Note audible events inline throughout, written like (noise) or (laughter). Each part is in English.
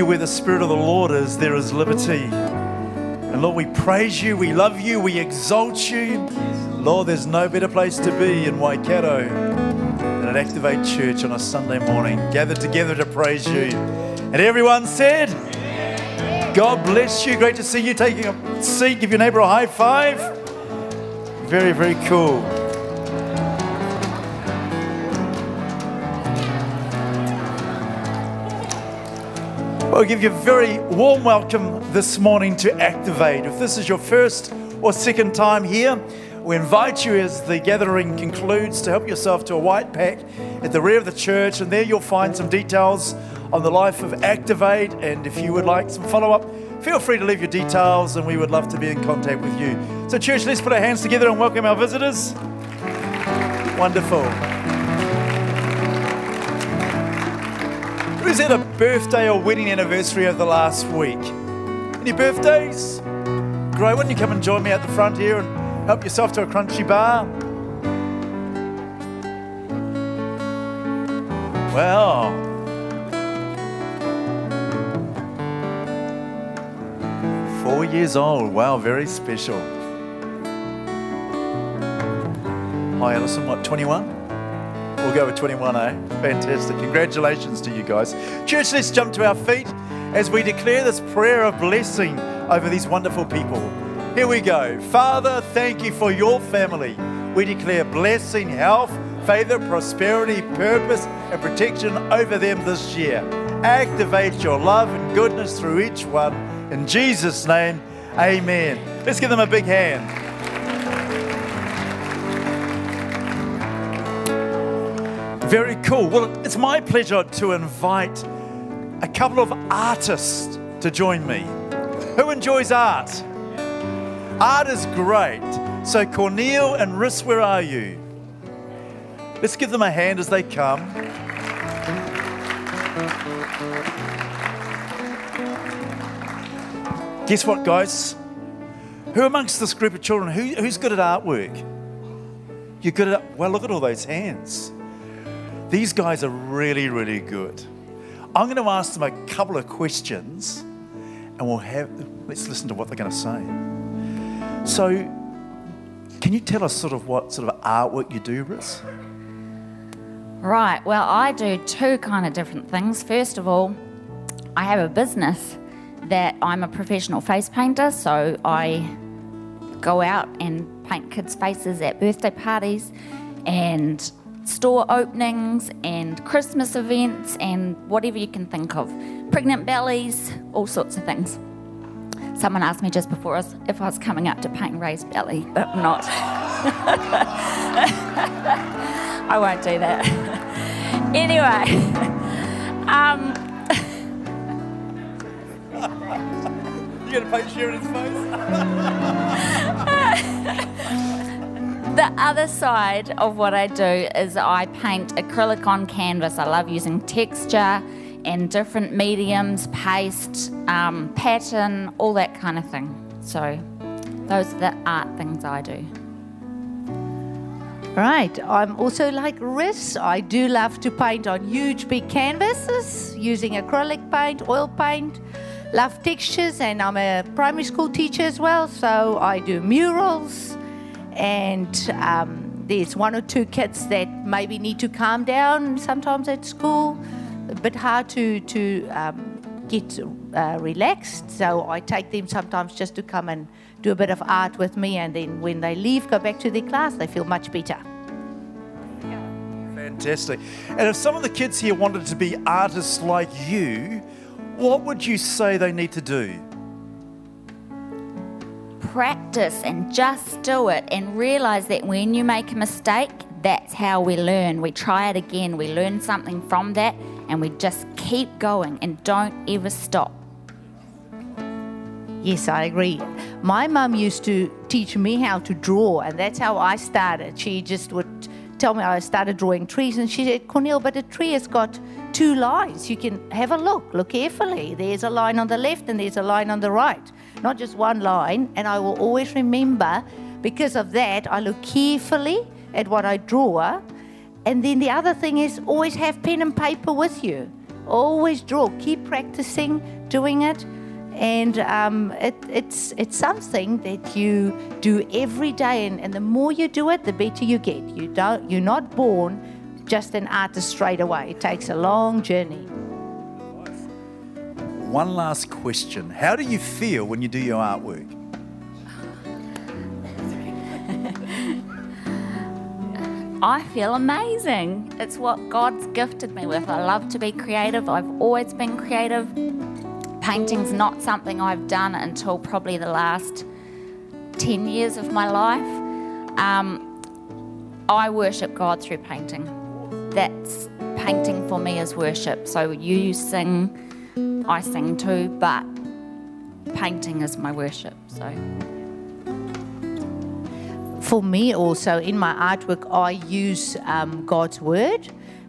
you, where the Spirit of the Lord is, there is liberty. And Lord, we praise you, we love you, we exalt you. Lord, there's no better place to be in Waikato than at Activate Church on a Sunday morning, gathered together to praise you. And everyone said, God bless you. Great to see you taking a seat. Give your neighbor a high five. Very, very cool. Well, give you a very warm welcome this morning to Activate. If this is your first or second time here, we invite you as the gathering concludes to help yourself to a white pack at the rear of the church, and there you'll find some details on the life of Activate. And if you would like some follow up, feel free to leave your details, and we would love to be in contact with you. So, church, let's put our hands together and welcome our visitors. Wonderful. Who's had a birthday or wedding anniversary over the last week? Any birthdays? Great. Don't you come and join me at the front here and help yourself to a Crunchie bar? Well, four years old. Wow, very special. Hi, Alison. What, 21? We'll go with 21, eh? Fantastic. Congratulations to you guys. Church, let's jump to our feet as we declare this prayer of blessing over these wonderful people. Here we go. Father, thank you for your family. We declare blessing, health, favor, prosperity, purpose, and protection over them this year. Activate your love and goodness through each one. In Jesus' name, amen. Let's give them a big hand. Very cool. Well, it's my pleasure to invite a couple of artists to join me. Who enjoys art? Art is great. So, Cornel and Riss, where are you? Let's give them a hand as they come. Guess what, guys? Who amongst this group of children, who, who's good at artwork? You're good at, well, look at all those hands. These guys are really, really good. I'm going to ask them a couple of questions and we'll have, let's listen to what they're going to say. So, can you tell us sort of what sort of artwork you do, Riss? Right. Well, I do two kind of different things. First of all, I have a business that I'm a professional face painter, so I go out and paint kids' faces at birthday parties and store openings and Christmas events and whatever you can think of. Pregnant bellies, all sorts of things. Someone asked me just before us if I was coming up to paint Ray's belly, but I'm not. (laughs) I won't do that. (laughs) anyway, um, You gonna paint Sheridan's face? (laughs) the other side of what I do is I paint acrylic on canvas. I love using texture and different mediums, paste, um, pattern, all that kind of thing. So, those are the art things I do. Right. I'm also like Riss. I do love to paint on huge big canvases using acrylic paint, oil paint. Love textures, and I'm a primary school teacher as well, so I do murals. And um, there's one or two kids that maybe need to calm down sometimes at school, a bit hard to to um, get uh, relaxed. So I take them sometimes just to come and do a bit of art with me, and then when they leave, go back to their class, they feel much better. Fantastic. And if some of the kids here wanted to be artists like you, what would you say they need to do? Practice and just do it, and realize that when you make a mistake, that's how we learn. We try it again, we learn something from that, and we just keep going and don't ever stop. Yes, I agree. My mum used to teach me how to draw, and that's how I started. She just would tell me I started drawing trees, and she said, Cornel, but a tree has got two lines. You can have a look, look carefully. There's a line on the left, and there's a line on the right, not just one line. And I will always remember because of that, I look carefully at what I draw. And then the other thing is always have pen and paper with you. Always draw. Keep practicing doing it and um, it, it's it's something that you do every day and, and the more you do it the better you get you don't you're not born just an artist straight away it takes a long journey One last question. How do you feel when you do your artwork? (laughs) I feel amazing. It's what God's gifted me with. I love to be creative. I've always been creative. Painting's not something I've done until probably the last 10 years of my life. Um, I worship God through painting. That's painting for me is worship. So you sing, I sing too, but painting is my worship. So. for me also in my artwork i use um, god's word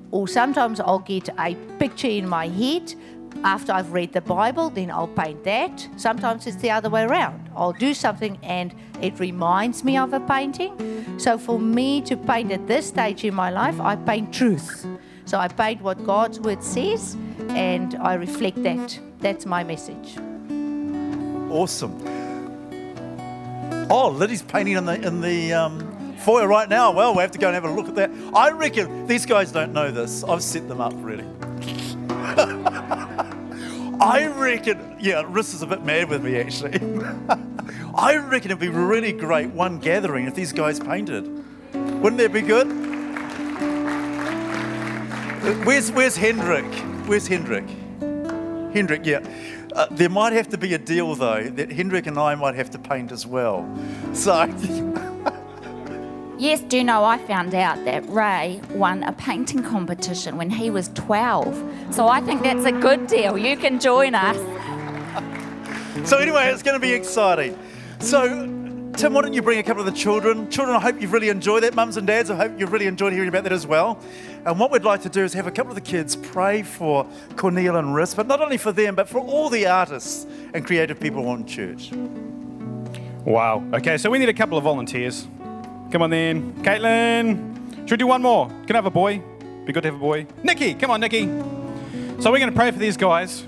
or sometimes i'll get a picture in my head after i've read the bible then i'll paint that sometimes it's the other way around i'll do something and it reminds me of a painting so for me to paint at this stage in my life i paint truth so i paint what god's word says and i reflect that that's my message Awesome. Oh, Liddy's painting in the in the um, foyer right now. Well, we have to go and have a look at that. I reckon these guys don't know this. I've set them up really. (laughs) I reckon, yeah, Riss is a bit mad with me actually. (laughs) I reckon it'd be really great one gathering if these guys painted. Wouldn't that be good? Where's Where's Hendrik? Where's Hendrik? Hendrik, yeah. Uh, there might have to be a deal though that Hendrik and I might have to paint as well. So (laughs) Yes, do you know I found out that Ray won a painting competition when he was 12. So I think that's a good deal. You can join us. So anyway, it's going to be exciting. So, Tim, why don't you bring a couple of the children? Children, I hope you've really enjoyed that. Mums and dads, I hope you've really enjoyed hearing about that as well. And what we'd like to do is have a couple of the kids pray for Cornel and Riss, but not only for them, but for all the artists and creative people in church. Wow. Okay, so we need a couple of volunteers. Come on then. Caitlin. Should we do one more? Can I have a boy? Be good to have a boy. Nikki, come on, Nikki. So we're going to pray for these guys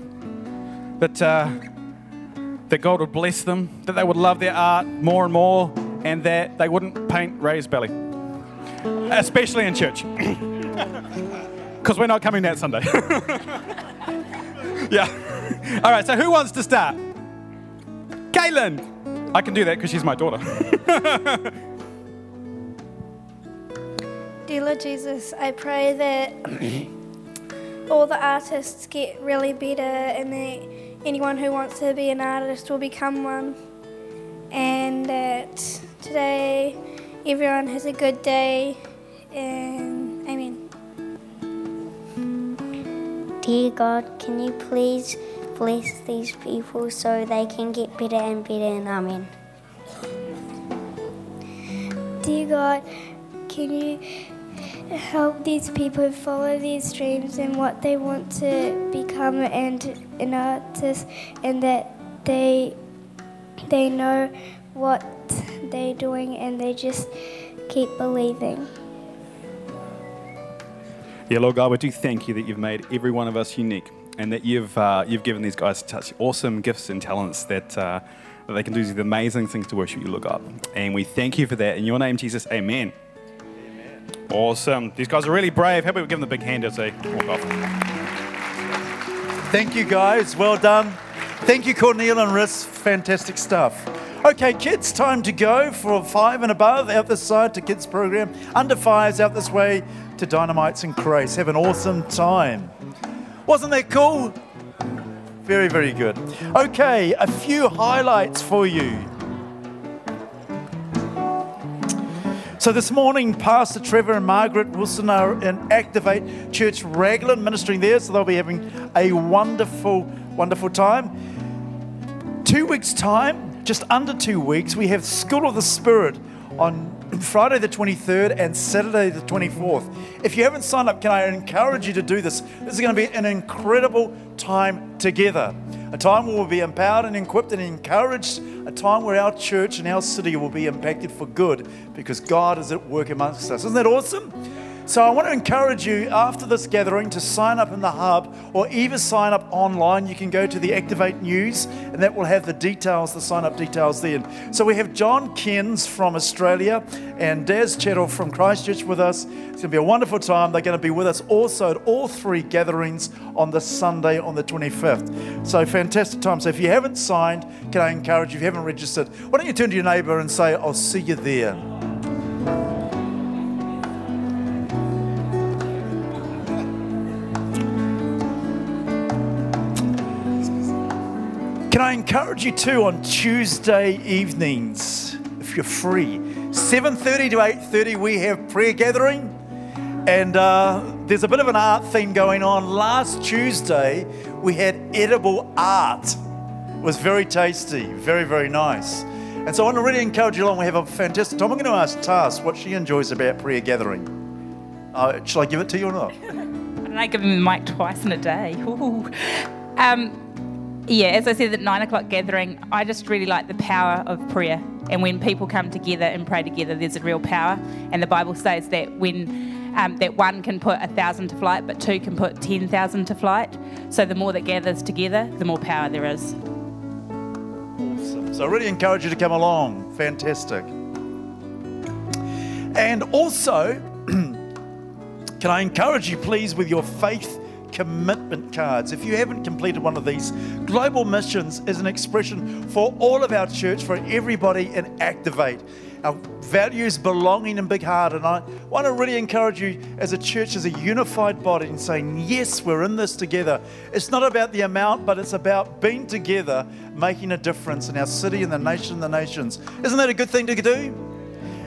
that, uh, that God would bless them, that they would love their art more and more, and that they wouldn't paint Ray's belly, especially in church. (coughs) Because we're not coming that Sunday. (laughs) yeah. All right, so who wants to start? Caitlin. I can do that because she's my daughter. (laughs) Dear Lord Jesus, I pray that (coughs) all the artists get really better and that anyone who wants to be an artist will become one. And uh, that today everyone has a good day. And Amen. Dear God, can you please bless these people so they can get better and better and Amen. Dear God, can you help these people follow these dreams and what they want to become and an artist and that they they know what they're doing and they just keep believing. Yeah, Lord God, we do thank you that you've made every one of us unique and that you've, uh, you've given these guys such awesome gifts and talents that, uh, that they can do these amazing things to worship you, Lord God. And we thank you for that. In your name, Jesus, amen. Awesome. These guys are really brave. How about we give them a big hand as they walk off? Thank you, guys. Well done. Thank you, Cornel and Riss. Fantastic stuff. Okay, kids, time to go for five and above out this side to kids program. Under fives out this way to Dynamites and Craze. Have an awesome time. Wasn't that cool? Very, very good. Okay, a few highlights for you. So this morning, Pastor Trevor and Margaret Wilson are in Activate Church Raglan ministering there, so they'll be having a wonderful, wonderful time. Two weeks' time, just under two weeks, we have School of the Spirit on Friday the 23rd and Saturday the 24th. If you haven't signed up, can I encourage you to do this? This is going to be an incredible time together. A time where we'll be empowered and equipped and encouraged. A time where our church and our city will be impacted for good because God is at work amongst us. Isn't that awesome? So I want to encourage you after this gathering to sign up in the hub or even sign up online. You can go to the Activate News and that will have the details, the sign up details then. So we have John Kins from Australia and Daz Chettle from Christchurch with us. It's going to be a wonderful time. They're going to be with us also at all three gatherings on the Sunday on the 25th. So fantastic time. So if you haven't signed, can I encourage you, if you haven't registered, why don't you turn to your neighbour and say, I'll see you there. Can I encourage you too on Tuesday evenings, if you're free, 7:30 to 8:30, we have prayer gathering, and uh, there's a bit of an art theme going on. Last Tuesday, we had edible art. It was very tasty, very very nice, and so I want to really encourage you along. We have a fantastic time. I'm going to ask Tars what she enjoys about prayer gathering. Uh, shall I give it to you or not? (laughs) I give him the mic twice in a day. Um, yeah, as I said at nine o'clock gathering, I just really like the power of prayer. And when people come together and pray together, there's a real power. And the Bible says that when um, that one can put a thousand to flight, but two can put ten thousand to flight. So the more that gathers together, the more power there is. Awesome. So I really encourage you to come along. Fantastic. And also, (clears throat) can I encourage you, please, with your faith commitment cards? If you haven't completed one of these, Global Missions is an expression for all of our church, for everybody in Activate. Our values, belonging, and big heart. And I want to really encourage you as a church, as a unified body, and saying, yes, we're in this together. It's not about the amount, but it's about being together, making a difference in our city and the nation the nations. Isn't that a good thing to do?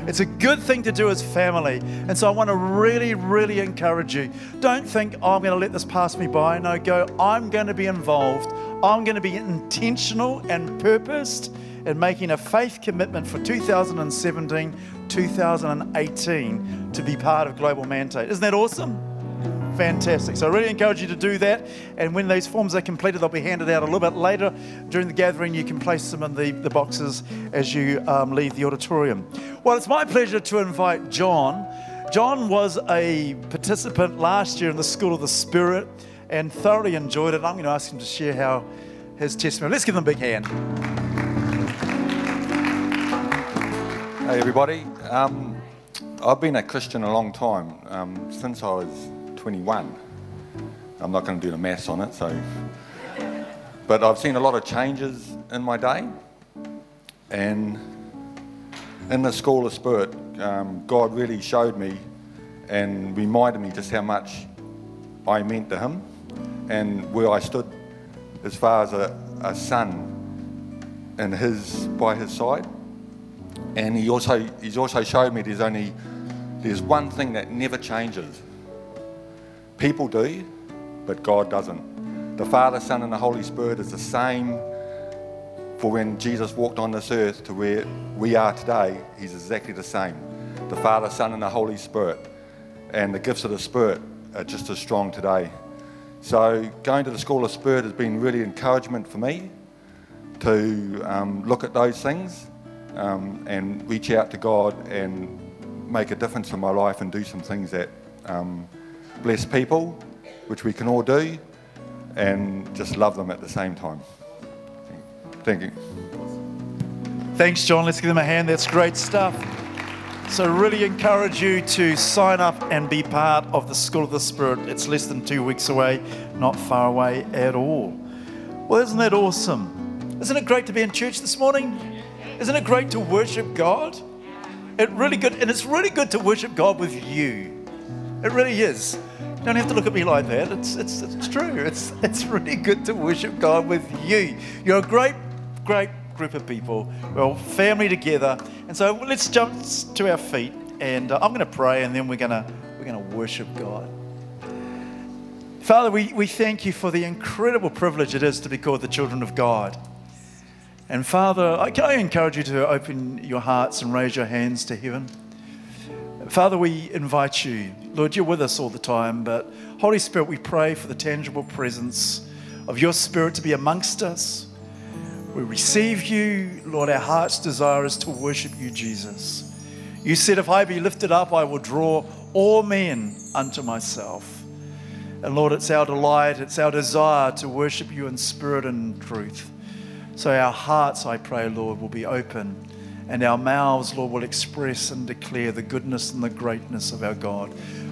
It's a good thing to do as family. And so I want to really, really encourage you. Don't think, oh, I'm going to let this pass me by. No, go, I'm going to be involved. I'm going to be intentional and purposed in making a faith commitment for 2017, 2018 to be part of Global Mandate. Isn't that awesome? Fantastic. So I really encourage you to do that. And when these forms are completed, they'll be handed out a little bit later during the gathering. You can place them in the, the boxes as you um, leave the auditorium. Well, it's my pleasure to invite John. John was a participant last year in the School of the Spirit and thoroughly enjoyed it. I'm going to ask him to share how his testimony. Let's give him a big hand. Hey everybody, um, I've been a Christian a long time, um, since I was 21. I'm not going to do the maths on it, so. But I've seen a lot of changes in my day, and in the School of Spirit, um, God really showed me and reminded me just how much I meant to him and where I stood as far as a, a son and his by his side. And he also he's also showed me there's only there's one thing that never changes. People do, but God doesn't. The Father, Son, and the Holy Spirit is the same for when Jesus walked on this earth to where we are today. He's exactly the same. The Father, Son, and the Holy Spirit. And the gifts of the Spirit are just as strong today. So going to the School of Spirit has been really encouragement for me to um, look at those things um, and reach out to God and make a difference in my life and do some things that um, bless people, which we can all do, and just love them at the same time. Thank you. Thanks, John. Let's give them a hand. That's great stuff. So, really encourage you to sign up and be part of the School of the Spirit. It's less than two weeks away, not far away at all. Well, isn't that awesome? Isn't it great to be in church this morning? Isn't it great to worship God? It really good, and it's really good to worship God with you. It really is. You don't have to look at me like that. It's, it's, it's true. It's, (laughs) it's really good to worship God with you. You're a great, great group of people. We're all family together. And so let's jump to our feet. And uh, I'm going to pray, and then we're going to we're to worship God. Father, we, we thank you for the incredible privilege it is to be called the children of God. And Father, I- can I encourage you to open your hearts and raise your hands to heaven? Father, we invite you. Lord, you're with us all the time, but Holy Spirit, we pray for the tangible presence of your Spirit to be amongst us. We receive you. Lord, our heart's desire is to worship you, Jesus. You said, If I be lifted up, I will draw all men unto myself. And Lord, it's our delight, it's our desire to worship you in spirit and truth. So our hearts, I pray, Lord, will be open, and our mouths, Lord, will express and declare the goodness and the greatness of our God.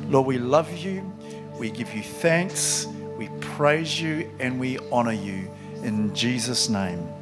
Lord, we love you, we give you thanks, we praise you, and we honor you. In Jesus' name.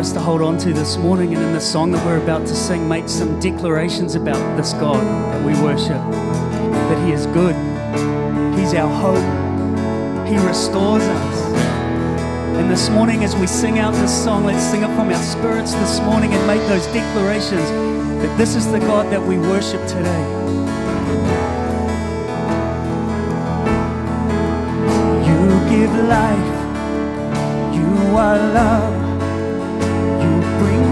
Us to hold on to this morning. And in the song that we're about to sing, make some declarations about this God that we worship. That He is good, He's our hope, He restores us. And this morning, as we sing out this song, let's sing it from our spirits this morning and make those declarations that this is the God that we worship today. You give life, you are love,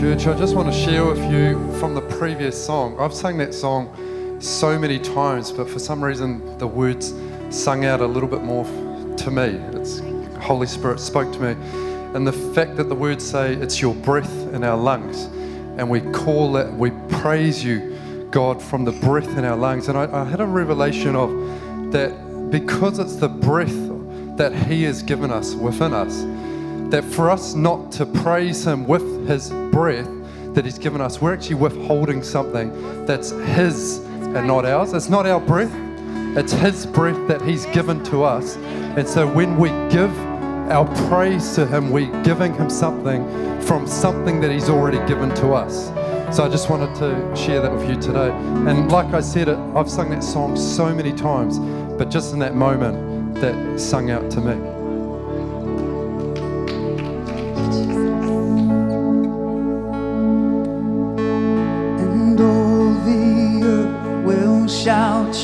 Church, I just want to share with you from the previous song. I've sung that song so many times, but for some reason the words sung out a little bit more to me. It's Holy Spirit spoke to me. And the fact that the words say it's your breath in our lungs, and we call it, we praise you, God, from the breath in our lungs. And I, I had a revelation of that because it's the breath that He has given us within us, that for us not to praise Him with His breath that He's given us, we're actually withholding something that's His and not ours. It's not our breath, it's His breath that He's given to us. And so when we give our praise to Him, we're giving Him something from something that He's already given to us. So I just wanted to share that with you today. And like I said, I've sung that song so many times, but just in that moment, that sung out to me.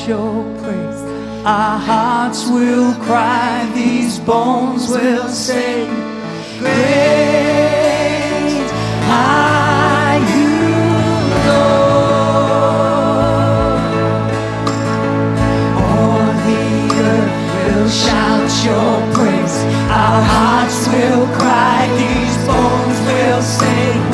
Your praise. Our hearts will cry, these bones will sing. Great are you, Lord. All the earth will shout your praise. Our hearts will cry, these bones will sing.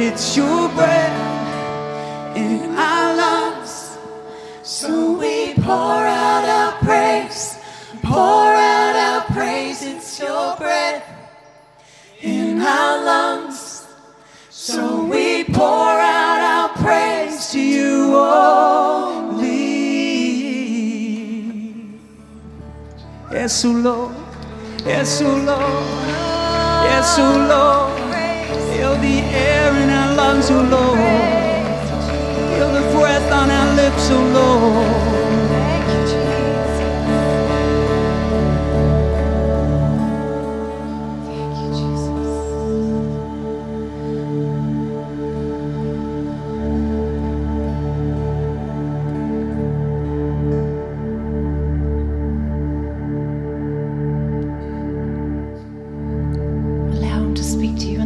It's your breath in our lungs. So we pour out our praise, pour out our praise. It's your breath in our lungs. So we pour out our praise to you only. Yes, Lord. Yes, Lord. Yes, Lord air in our lungs, oh Lord. Feel the breath on our lips, oh Lord. Allow him to speak to you.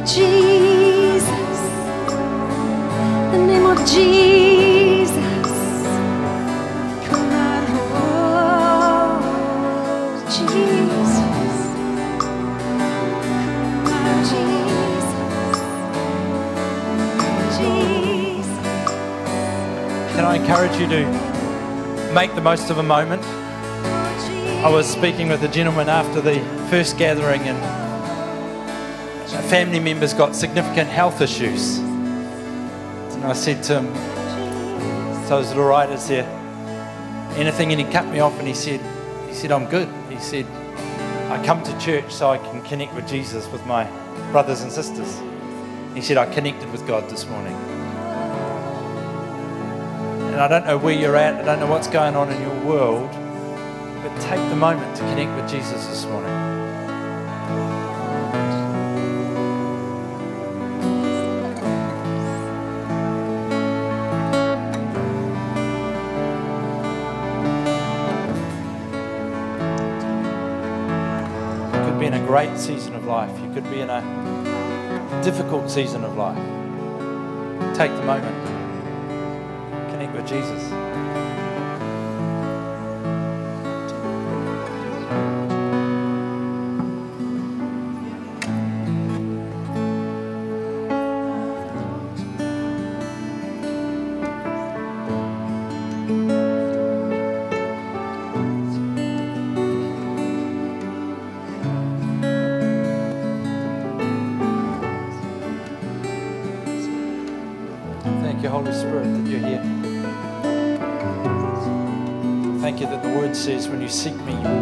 Of Jesus. The name of Jesus. Come on. Oh, Jesus. Jesus. Jesus. Can I encourage you to make the most of a moment? Oh, I was speaking with a gentleman after the first gathering, and family member's got significant health issues. And I said to him, So is it all right? Is there anything? And he cut me off and he said, he said, I'm good. He said, I come to church so I can connect with Jesus with my brothers and sisters. He said, I connected with God this morning. And I don't know where you're at, I don't know what's going on in your world, but take the moment to connect with Jesus this morning. Great season of life, you could be in a difficult season of life. Take the moment, connect with Jesus. Seek me.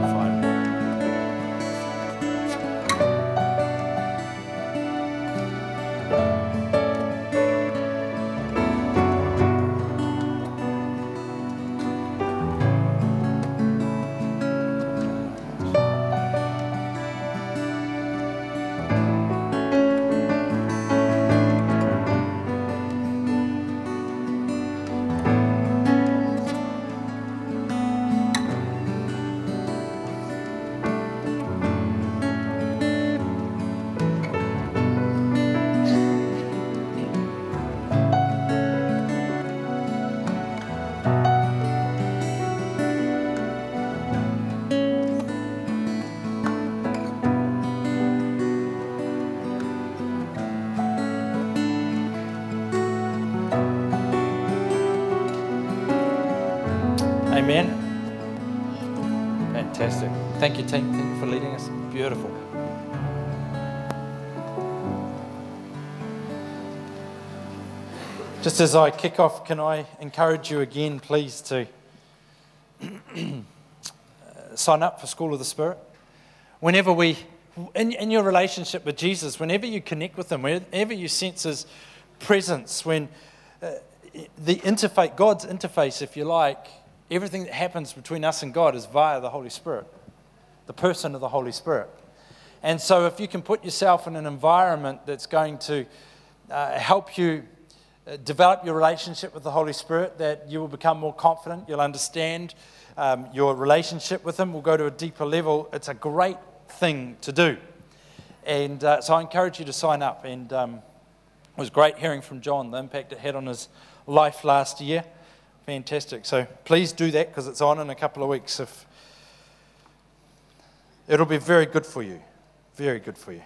Just as I kick off, can I encourage you again, please, to (clears throat) sign up for School of the Spirit? Whenever we, in, in your relationship with Jesus, whenever you connect with Him, whenever you sense His presence, when uh, the interface, God's interface, if you like, everything that happens between us and God is via the Holy Spirit, the person of the Holy Spirit. And so, if you can put yourself in an environment that's going to uh, help you develop your relationship with the Holy Spirit, that you will become more confident, you'll understand um, your relationship with Him will go to a deeper level. It's a great thing to do. And uh, so I encourage you to sign up. And um, it was great hearing from John the impact it had on his life last year. Fantastic. So please do that because it's on in a couple of weeks. If it'll be very good for you, very good for you.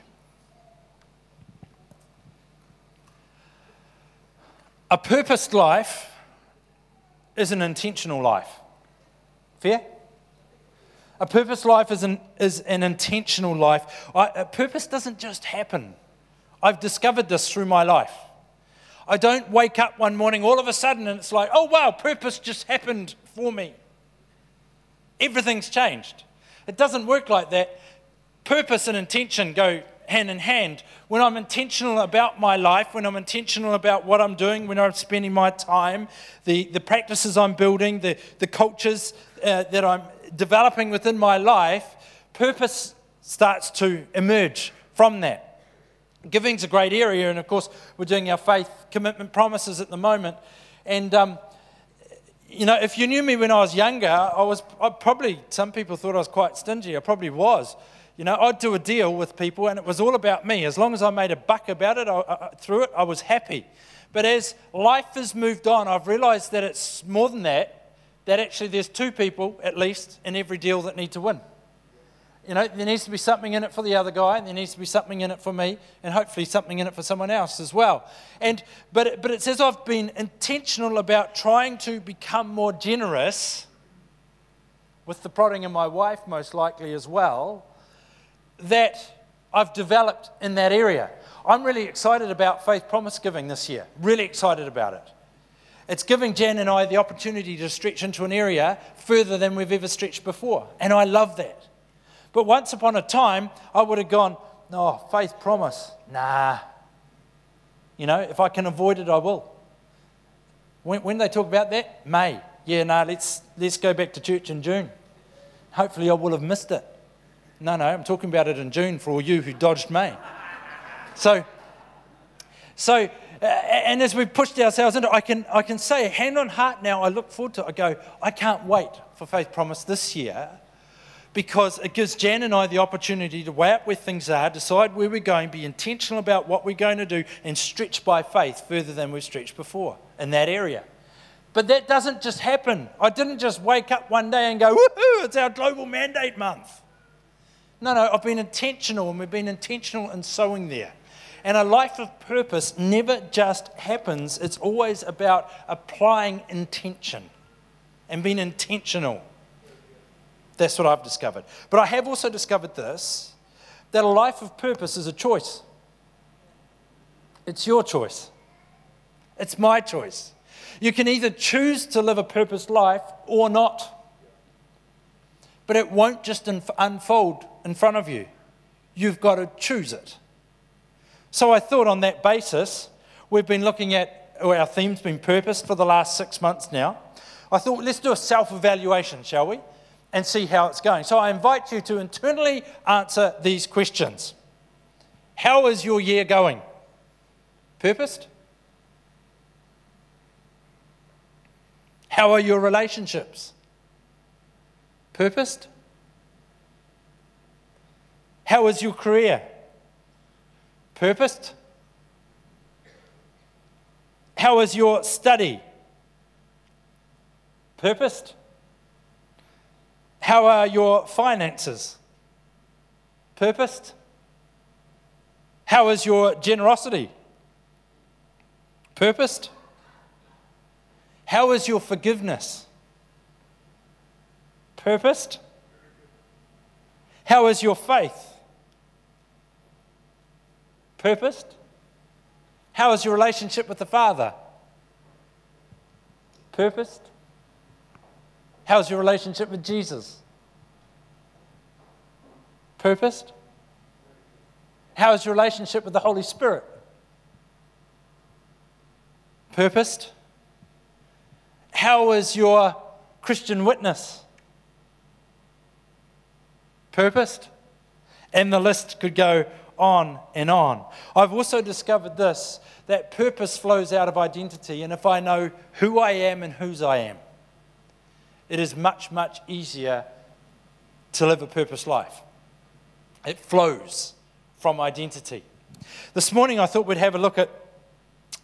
A purposed life is an intentional life. Fair? A purpose life is an, is an intentional life. I, a purpose doesn't just happen. I've discovered this through my life. I don't wake up one morning all of a sudden and it's like, oh wow, purpose just happened for me. Everything's changed. It doesn't work like that. Purpose and intention go hand in hand. When I'm intentional about my life, when I'm intentional about what I'm doing, when I'm spending my time, the, the practices I'm building, the, the cultures uh, that I'm developing within my life, purpose starts to emerge from that. Giving's a great area, and of course, we're doing our faith commitment promises at the moment. And um, you know, if you knew me when I was younger, I was I probably some people thought I was quite stingy. I probably was. You know, I'd do a deal with people, and it was all about me. As long as I made a buck about it, I, I, through it, I was happy. But as life has moved on, I've realised that it's more than that. That actually, there's two people at least in every deal that need to win. You know, there needs to be something in it for the other guy, and there needs to be something in it for me, and hopefully something in it for someone else as well. And but it, but it says I've been intentional about trying to become more generous, with the prodding of my wife most likely as well, that I've developed in that area. I'm really excited about faith promise giving this year. Really excited about it. It's giving Jan and I the opportunity to stretch into an area further than we've ever stretched before, and I love that. But once upon a time, I would have gone, no, oh, faith promise. Nah. You know, if I can avoid it, I will. When, when they talk about that, May. Yeah, no, let's, let's go back to church in June. Hopefully, I will have missed it. No, no, I'm talking about it in June for all you who dodged May. So, so uh, and as we've pushed ourselves into I can, I can say, hand on heart now, I look forward to it. I go, I can't wait for Faith Promise this year because it gives Jan and I the opportunity to weigh up where things are, decide where we're going, be intentional about what we're going to do, and stretch by faith further than we've stretched before in that area. But that doesn't just happen. I didn't just wake up one day and go, woohoo, it's our global mandate month. No, no, I've been intentional, and we've been intentional in sowing there. And a life of purpose never just happens, it's always about applying intention and being intentional. That's what I've discovered. But I have also discovered this that a life of purpose is a choice. It's your choice. It's my choice. You can either choose to live a purposed life or not. But it won't just unfold in front of you. You've got to choose it. So I thought on that basis, we've been looking at, our theme's been purposed for the last six months now. I thought, let's do a self evaluation, shall we? and see how it's going. So I invite you to internally answer these questions How is your year going? Purposed? How are your relationships? Purposed? How is your career? Purposed? How is your study? Purposed? How are your finances? Purposed? How is your generosity? Purposed? How is your forgiveness? Purposed? How is your faith? Purposed? How is your relationship with the Father? Purposed? How's your relationship with Jesus? Purposed? How is your relationship with the Holy Spirit? Purposed? How is your Christian witness? Purposed? And the list could go on and on. I've also discovered this that purpose flows out of identity, and if I know who I am and whose I am, it is much, much easier to live a purpose life. It flows from identity. This morning, I thought we'd have a look at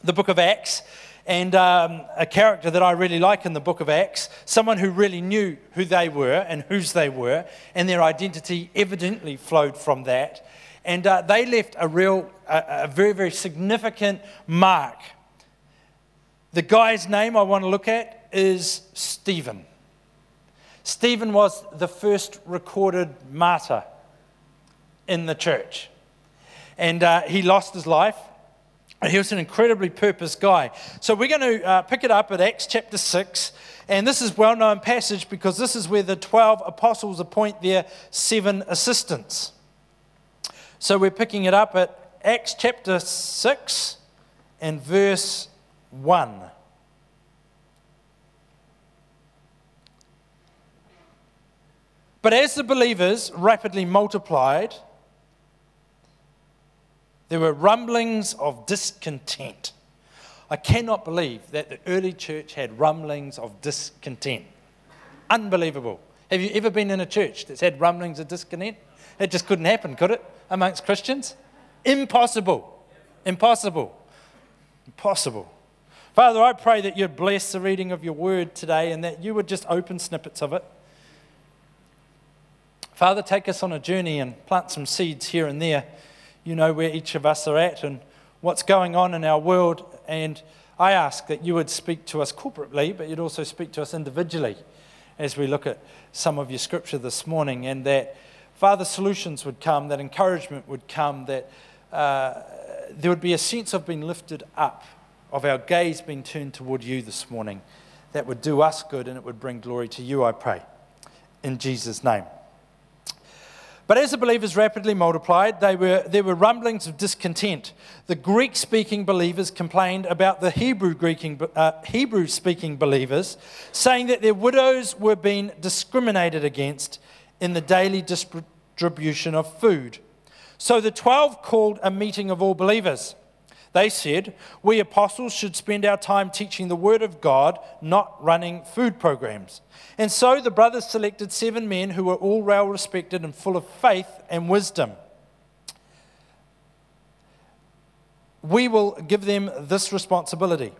the book of Acts and um, a character that I really like in the book of Acts, someone who really knew who they were and whose they were, and their identity evidently flowed from that. And uh, they left a real, a, a very, very significant mark. The guy's name I want to look at is Stephen. Stephen was the first recorded martyr in the church. And uh, he lost his life. He was an incredibly purpose guy. So we're going to uh, pick it up at Acts chapter 6. And this is well known passage because this is where the 12 apostles appoint their seven assistants. So we're picking it up at Acts chapter 6 and verse 1. But as the believers rapidly multiplied, there were rumblings of discontent. I cannot believe that the early church had rumblings of discontent. Unbelievable. Have you ever been in a church that's had rumblings of discontent? It just couldn't happen, could it, amongst Christians? Impossible. Impossible. Impossible. Father, I pray that you'd bless the reading of your word today and that you would just open snippets of it. Father, take us on a journey and plant some seeds here and there. You know where each of us are at and what's going on in our world. And I ask that you would speak to us corporately, but you'd also speak to us individually as we look at some of your scripture this morning. And that, Father, solutions would come, that encouragement would come, that uh, there would be a sense of being lifted up, of our gaze being turned toward you this morning. That would do us good and it would bring glory to you, I pray. In Jesus' name. But as the believers rapidly multiplied, were, there were rumblings of discontent. The Greek speaking believers complained about the Hebrew, uh, speaking believers, saying that their widows were being discriminated against in the daily distribution of food. So the 12 called a meeting of all believers. They said, We apostles should spend our time teaching the Word of God, not running food programs. And so the brothers selected seven men who were all well respected and full of faith and wisdom. We will give them this responsibility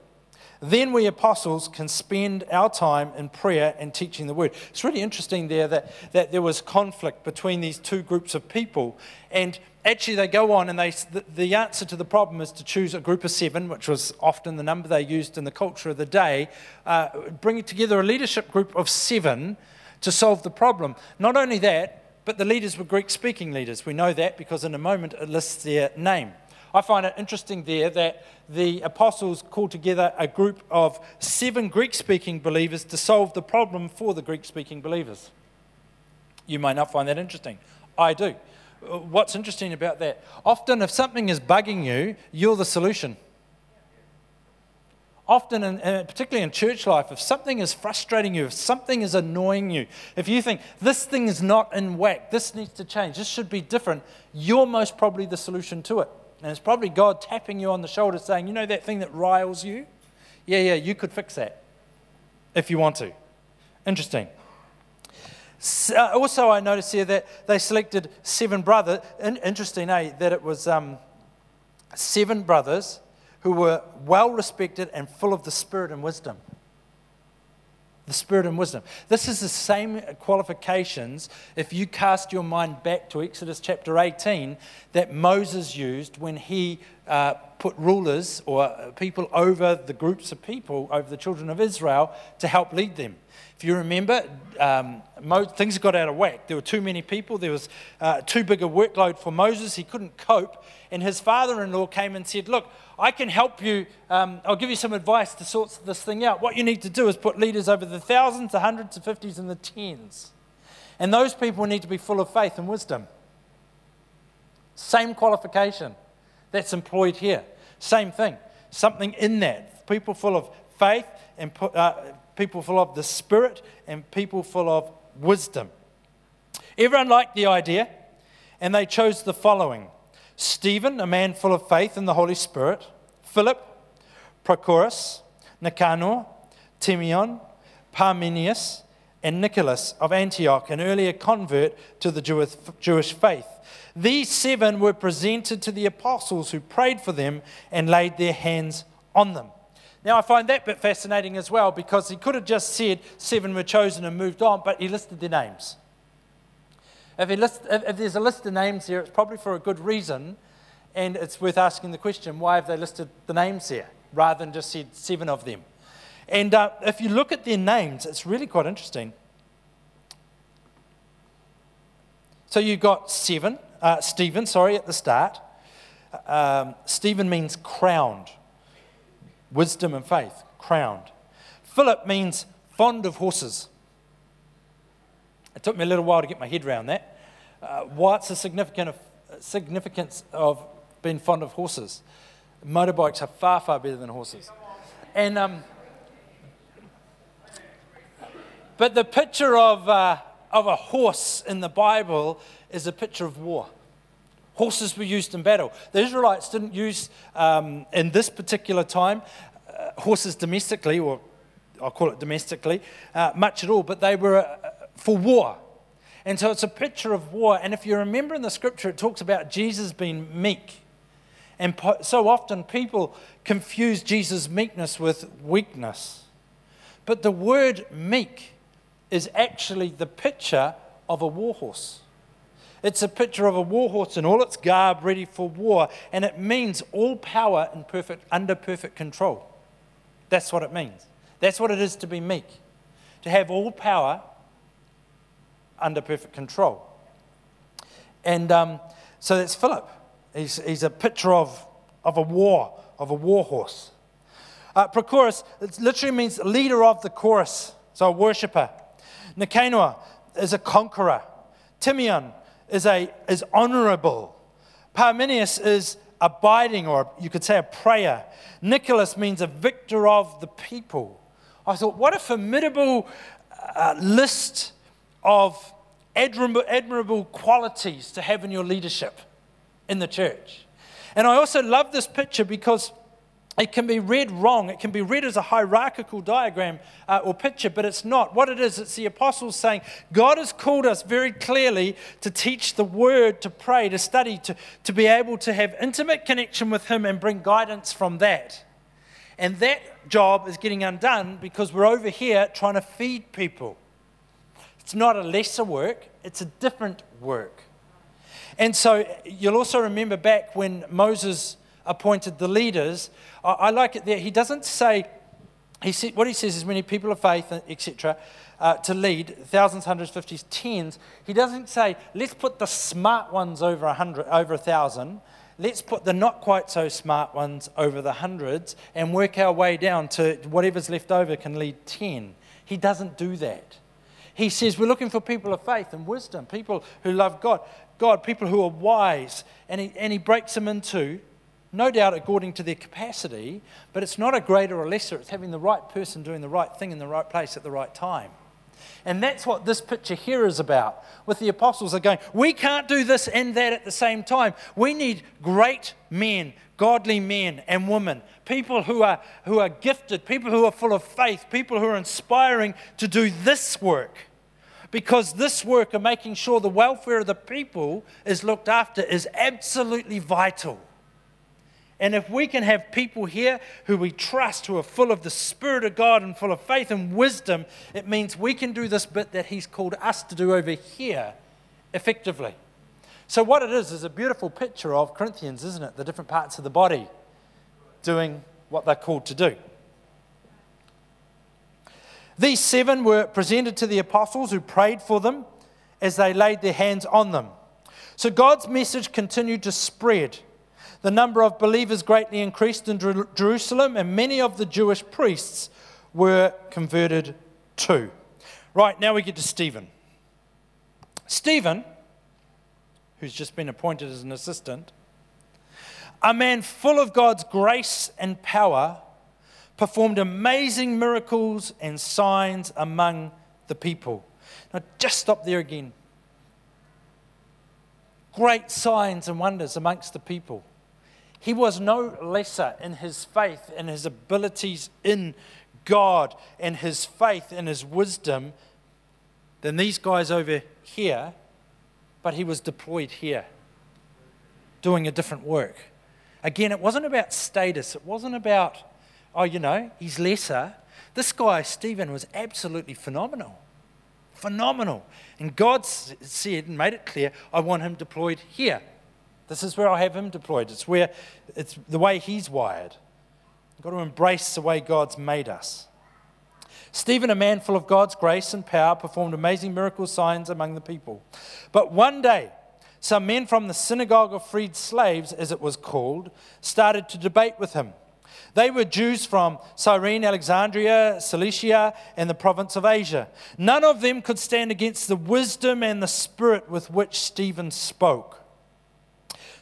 then we apostles can spend our time in prayer and teaching the word. It's really interesting there that, that there was conflict between these two groups of people. And actually, they go on and they, the, answer to the problem is to choose a group of seven, which was often the number they used in the culture of the day, uh, bringing together a leadership group of seven to solve the problem. Not only that, but the leaders were Greek speaking leaders. We know that because in a moment it lists their name. I find it interesting there that the apostles called together a group of seven Greek speaking believers to solve the problem for the Greek speaking believers. You may not find that interesting. I do. What's interesting about that? Often, if something is bugging you, you're the solution. Often, in, particularly in church life, if something is frustrating you, if something is annoying you, if you think this thing is not in whack, this needs to change, this should be different, you're most probably the solution to it. And it's probably God tapping you on the shoulder saying, You know that thing that riles you? Yeah, yeah, you could fix that if you want to. Interesting. So, uh, also, I noticed here that they selected seven brothers. In, interesting, eh? That it was um, seven brothers who were well respected and full of the spirit and wisdom. The spirit and wisdom. This is the same qualifications if you cast your mind back to Exodus chapter 18 that Moses used when he uh, put rulers or people over the groups of people, over the children of Israel, to help lead them. If you remember, um, Mo- things got out of whack. There were too many people. There was uh, too big a workload for Moses. He couldn't cope. And his father in law came and said, Look, I can help you. Um, I'll give you some advice to sort this thing out. What you need to do is put leaders over the thousands, the hundreds, the fifties, and the tens. And those people need to be full of faith and wisdom. Same qualification that's employed here. Same thing. Something in that. People full of faith and uh, people full of the Spirit and people full of wisdom. Everyone liked the idea, and they chose the following Stephen, a man full of faith in the Holy Spirit, Philip, Prochorus, Nicanor, Timion, Parmenius, and Nicholas of Antioch, an earlier convert to the Jewish, Jewish faith. These seven were presented to the apostles who prayed for them and laid their hands on them. Now, I find that bit fascinating as well because he could have just said seven were chosen and moved on, but he listed their names. If, list, if, if there's a list of names here, it's probably for a good reason, and it's worth asking the question why have they listed the names here rather than just said seven of them? And uh, if you look at their names, it's really quite interesting. So you've got seven, uh, Stephen, sorry, at the start. Um, Stephen means crowned, wisdom and faith, crowned. Philip means fond of horses. It took me a little while to get my head around that. Uh, what's the significant of, significance of being fond of horses? Motorbikes are far, far better than horses. And, um, but the picture of, uh, of a horse in the Bible is a picture of war. Horses were used in battle. The Israelites didn't use, um, in this particular time, uh, horses domestically, or I'll call it domestically, uh, much at all, but they were uh, for war. And so it's a picture of war. And if you remember in the scripture, it talks about Jesus being meek. And so often people confuse Jesus' meekness with weakness. But the word meek is actually the picture of a warhorse. It's a picture of a warhorse in all its garb, ready for war, and it means all power in perfect, under perfect control. That's what it means. That's what it is to be meek, to have all power under perfect control. And um, so that's Philip. He's, he's a picture of, of a war, of a war horse. Uh, Prochorus, it literally means leader of the chorus, so a worshipper. Nicanor is a conqueror. Timion is, a, is honorable. Parmenius is abiding, or you could say a prayer. Nicholas means a victor of the people. I thought, what a formidable uh, list of admirable, qualities to have in your leadership in the church. And I also love this picture because it can be read wrong. It can be read as a hierarchical diagram uh, or picture, but it's not. What it is, it's the apostles saying, God has called us very clearly to teach the word, to pray, to study, to, to be able to have intimate connection with Him and bring guidance from that. And that job is getting undone because we're over here trying to feed people. It's not a lesser work, it's a different work. And so you'll also remember back when Moses appointed the leaders, I, like it there. He doesn't say, he said, what he says is many people of faith, etc., uh, to lead thousands, hundreds, fifties, tens. He doesn't say, let's put the smart ones over a hundred, over a thousand. Let's put the not quite so smart ones over the hundreds and work our way down to whatever's left over can lead 10. He doesn't do that. He says we're looking for people of faith and wisdom, people who love God, God, people who are wise. And he, and he breaks them into, no doubt according to their capacity, but it's not a greater or lesser. It's having the right person doing the right thing in the right place at the right time. And that's what this picture here is about. With the apostles are going, we can't do this and that at the same time. We need great men, godly men and women, people who are, who are gifted, people who are full of faith, people who are inspiring to do this work. Because this work of making sure the welfare of the people is looked after is absolutely vital. And if we can have people here who we trust, who are full of the Spirit of God and full of faith and wisdom, it means we can do this bit that He's called us to do over here effectively. So, what it is, is a beautiful picture of Corinthians, isn't it? The different parts of the body doing what they're called to do. These seven were presented to the apostles who prayed for them as they laid their hands on them. So God's message continued to spread. The number of believers greatly increased in Jer- Jerusalem, and many of the Jewish priests were converted too. Right, now we get to Stephen. Stephen, who's just been appointed as an assistant, a man full of God's grace and power, performed amazing miracles and signs among the people. Now, just stop there again. Great signs and wonders amongst the people. He was no lesser in his faith and his abilities in God and his faith and his wisdom than these guys over here, but he was deployed here doing a different work. Again, it wasn't about status, it wasn't about, oh, you know, he's lesser. This guy, Stephen, was absolutely phenomenal. Phenomenal. And God said and made it clear, I want him deployed here. This is where I have him deployed. It's where it's the way he's wired. You've got to embrace the way God's made us. Stephen, a man full of God's grace and power, performed amazing miracle signs among the people. But one day, some men from the synagogue of freed slaves, as it was called, started to debate with him. They were Jews from Cyrene, Alexandria, Cilicia, and the province of Asia. None of them could stand against the wisdom and the spirit with which Stephen spoke.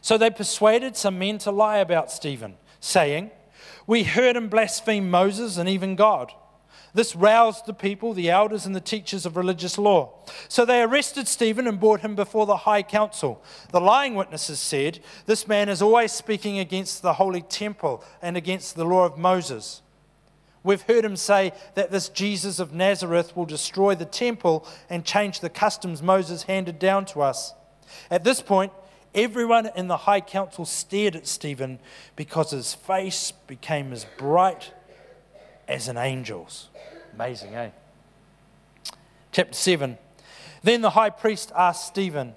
So they persuaded some men to lie about Stephen, saying, We heard him blaspheme Moses and even God. This roused the people, the elders, and the teachers of religious law. So they arrested Stephen and brought him before the high council. The lying witnesses said, This man is always speaking against the holy temple and against the law of Moses. We've heard him say that this Jesus of Nazareth will destroy the temple and change the customs Moses handed down to us. At this point, everyone in the high council stared at Stephen because his face became as bright as an angel's. Amazing, eh? Chapter 7. Then the high priest asked Stephen,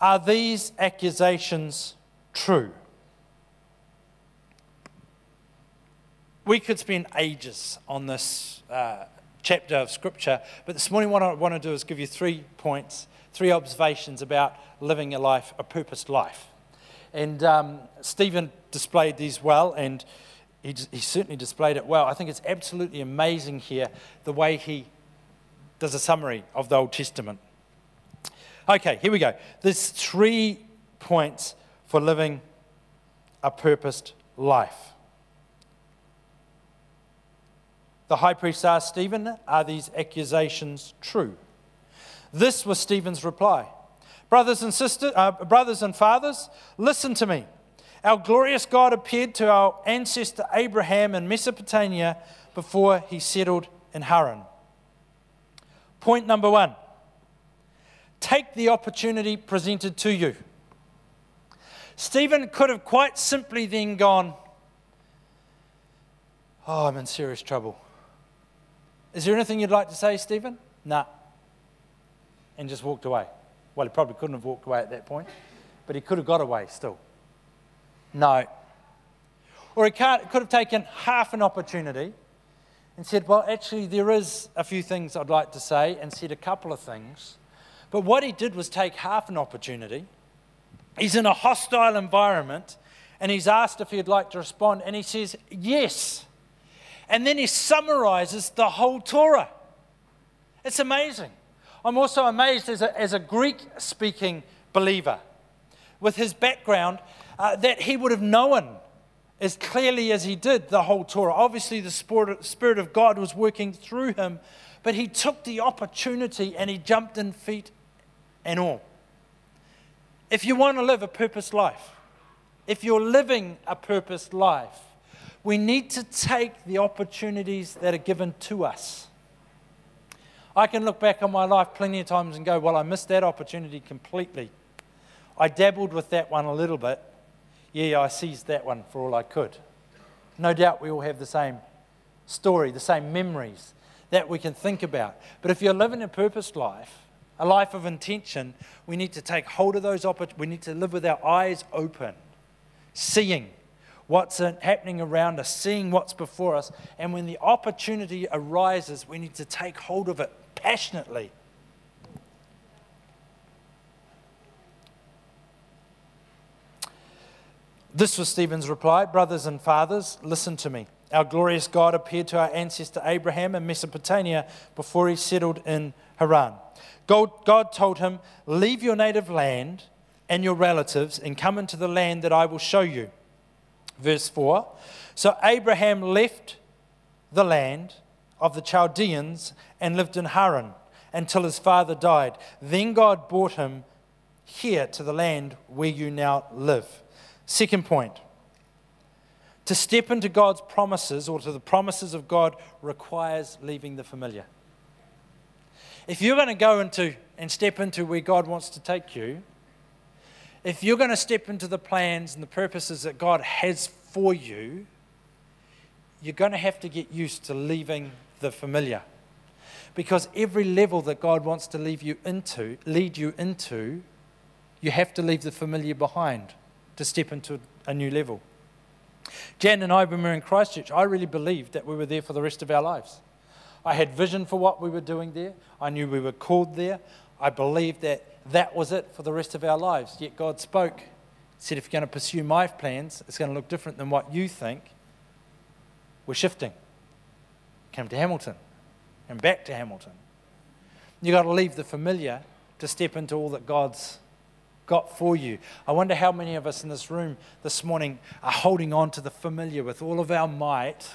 Are these accusations true? We could spend ages on this uh, chapter of Scripture, but this morning, what I want to do is give you three points, three observations about living a life, a purposed life. And um, Stephen displayed these well, and he, he certainly displayed it well. I think it's absolutely amazing here the way he does a summary of the Old Testament. Okay, here we go. There's three points for living a purposed life. The high priest asked Stephen, Are these accusations true? This was Stephen's reply Brothers and sisters, uh, brothers and fathers, listen to me. Our glorious God appeared to our ancestor Abraham in Mesopotamia before he settled in Haran. Point number one take the opportunity presented to you. Stephen could have quite simply then gone, Oh, I'm in serious trouble. Is there anything you'd like to say, Stephen? Nah. And just walked away. Well, he probably couldn't have walked away at that point, but he could have got away still. No. Or he could have taken half an opportunity and said, Well, actually, there is a few things I'd like to say, and said a couple of things. But what he did was take half an opportunity. He's in a hostile environment, and he's asked if he'd like to respond, and he says, Yes. And then he summarizes the whole Torah. It's amazing. I'm also amazed as a, as a Greek speaking believer with his background uh, that he would have known as clearly as he did the whole Torah. Obviously, the Spirit of God was working through him, but he took the opportunity and he jumped in feet and all. If you want to live a purpose life, if you're living a purposed life, we need to take the opportunities that are given to us. I can look back on my life plenty of times and go, Well, I missed that opportunity completely. I dabbled with that one a little bit. Yeah, I seized that one for all I could. No doubt we all have the same story, the same memories that we can think about. But if you're living a purposed life, a life of intention, we need to take hold of those opportunities. We need to live with our eyes open, seeing what's happening around us, seeing what's before us. And when the opportunity arises, we need to take hold of it passionately. This was Stephen's reply Brothers and fathers, listen to me. Our glorious God appeared to our ancestor Abraham in Mesopotamia before he settled in Haran. God, God told him, Leave your native land and your relatives and come into the land that I will show you. Verse 4 So Abraham left the land of the Chaldeans and lived in Haran until his father died. Then God brought him here to the land where you now live. Second point to step into God's promises or to the promises of God requires leaving the familiar. If you're going to go into and step into where God wants to take you, if you're going to step into the plans and the purposes that God has for you, you're going to have to get used to leaving the familiar. Because every level that God wants to leave you into, lead you into, you have to leave the familiar behind to step into a new level. Jan and I, when we were in Christchurch, I really believed that we were there for the rest of our lives. I had vision for what we were doing there. I knew we were called there. I believed that that was it for the rest of our lives. Yet God spoke, said, if you're going to pursue my plans, it's going to look different than what you think. We're shifting. Came to Hamilton and back to Hamilton. You've got to leave the familiar to step into all that God's got for you. I wonder how many of us in this room this morning are holding on to the familiar with all of our might,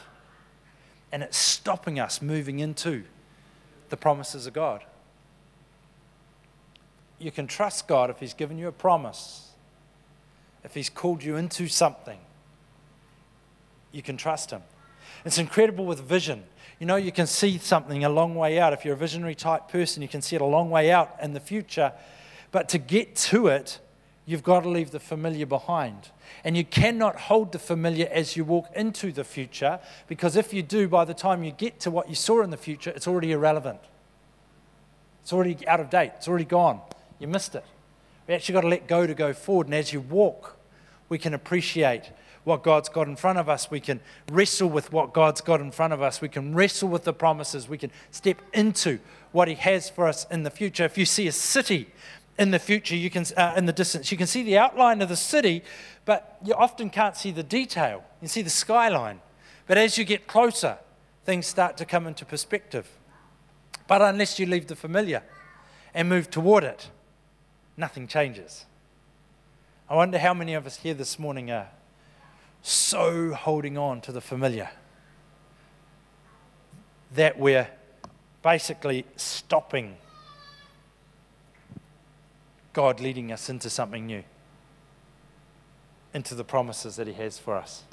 and it's stopping us moving into the promises of God. You can trust God if He's given you a promise, if He's called you into something. You can trust Him. It's incredible with vision. You know, you can see something a long way out. If you're a visionary type person, you can see it a long way out in the future. But to get to it, you've got to leave the familiar behind. And you cannot hold the familiar as you walk into the future, because if you do, by the time you get to what you saw in the future, it's already irrelevant. It's already out of date, it's already gone. You missed it. We actually got to let go to go forward. And as you walk, we can appreciate what God's got in front of us. We can wrestle with what God's got in front of us. We can wrestle with the promises. We can step into what He has for us in the future. If you see a city in the future, you can, uh, in the distance, you can see the outline of the city, but you often can't see the detail. You see the skyline. But as you get closer, things start to come into perspective. But unless you leave the familiar and move toward it, nothing changes. I wonder how many of us here this morning are so holding on to the familiar that we're basically stopping God leading us into something new, into the promises that He has for us.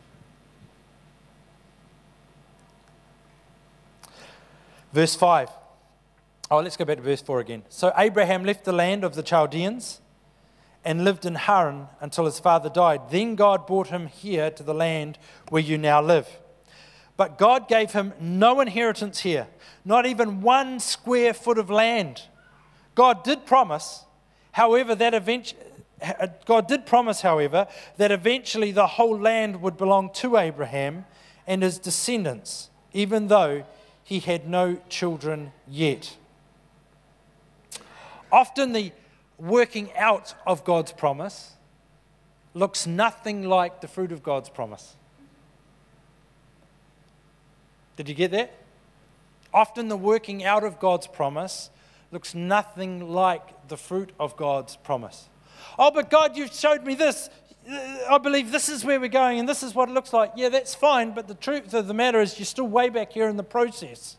Verse 5. Oh, let's go back to verse 4 again. So Abraham left the land of the Chaldeans and lived in Haran until his father died. Then God brought him here to the land where you now live. But God gave him no inheritance here, not even one square foot of land. God did promise, however, that eventually. God did promise, however, that eventually the whole land would belong to Abraham and his descendants, even though he had no children yet. Often the working out of God's promise looks nothing like the fruit of God's promise. Did you get that? Often the working out of God's promise looks nothing like the fruit of God's promise. Oh, but God, you've showed me this. I believe this is where we're going and this is what it looks like. Yeah, that's fine, but the truth of the matter is you're still way back here in the process.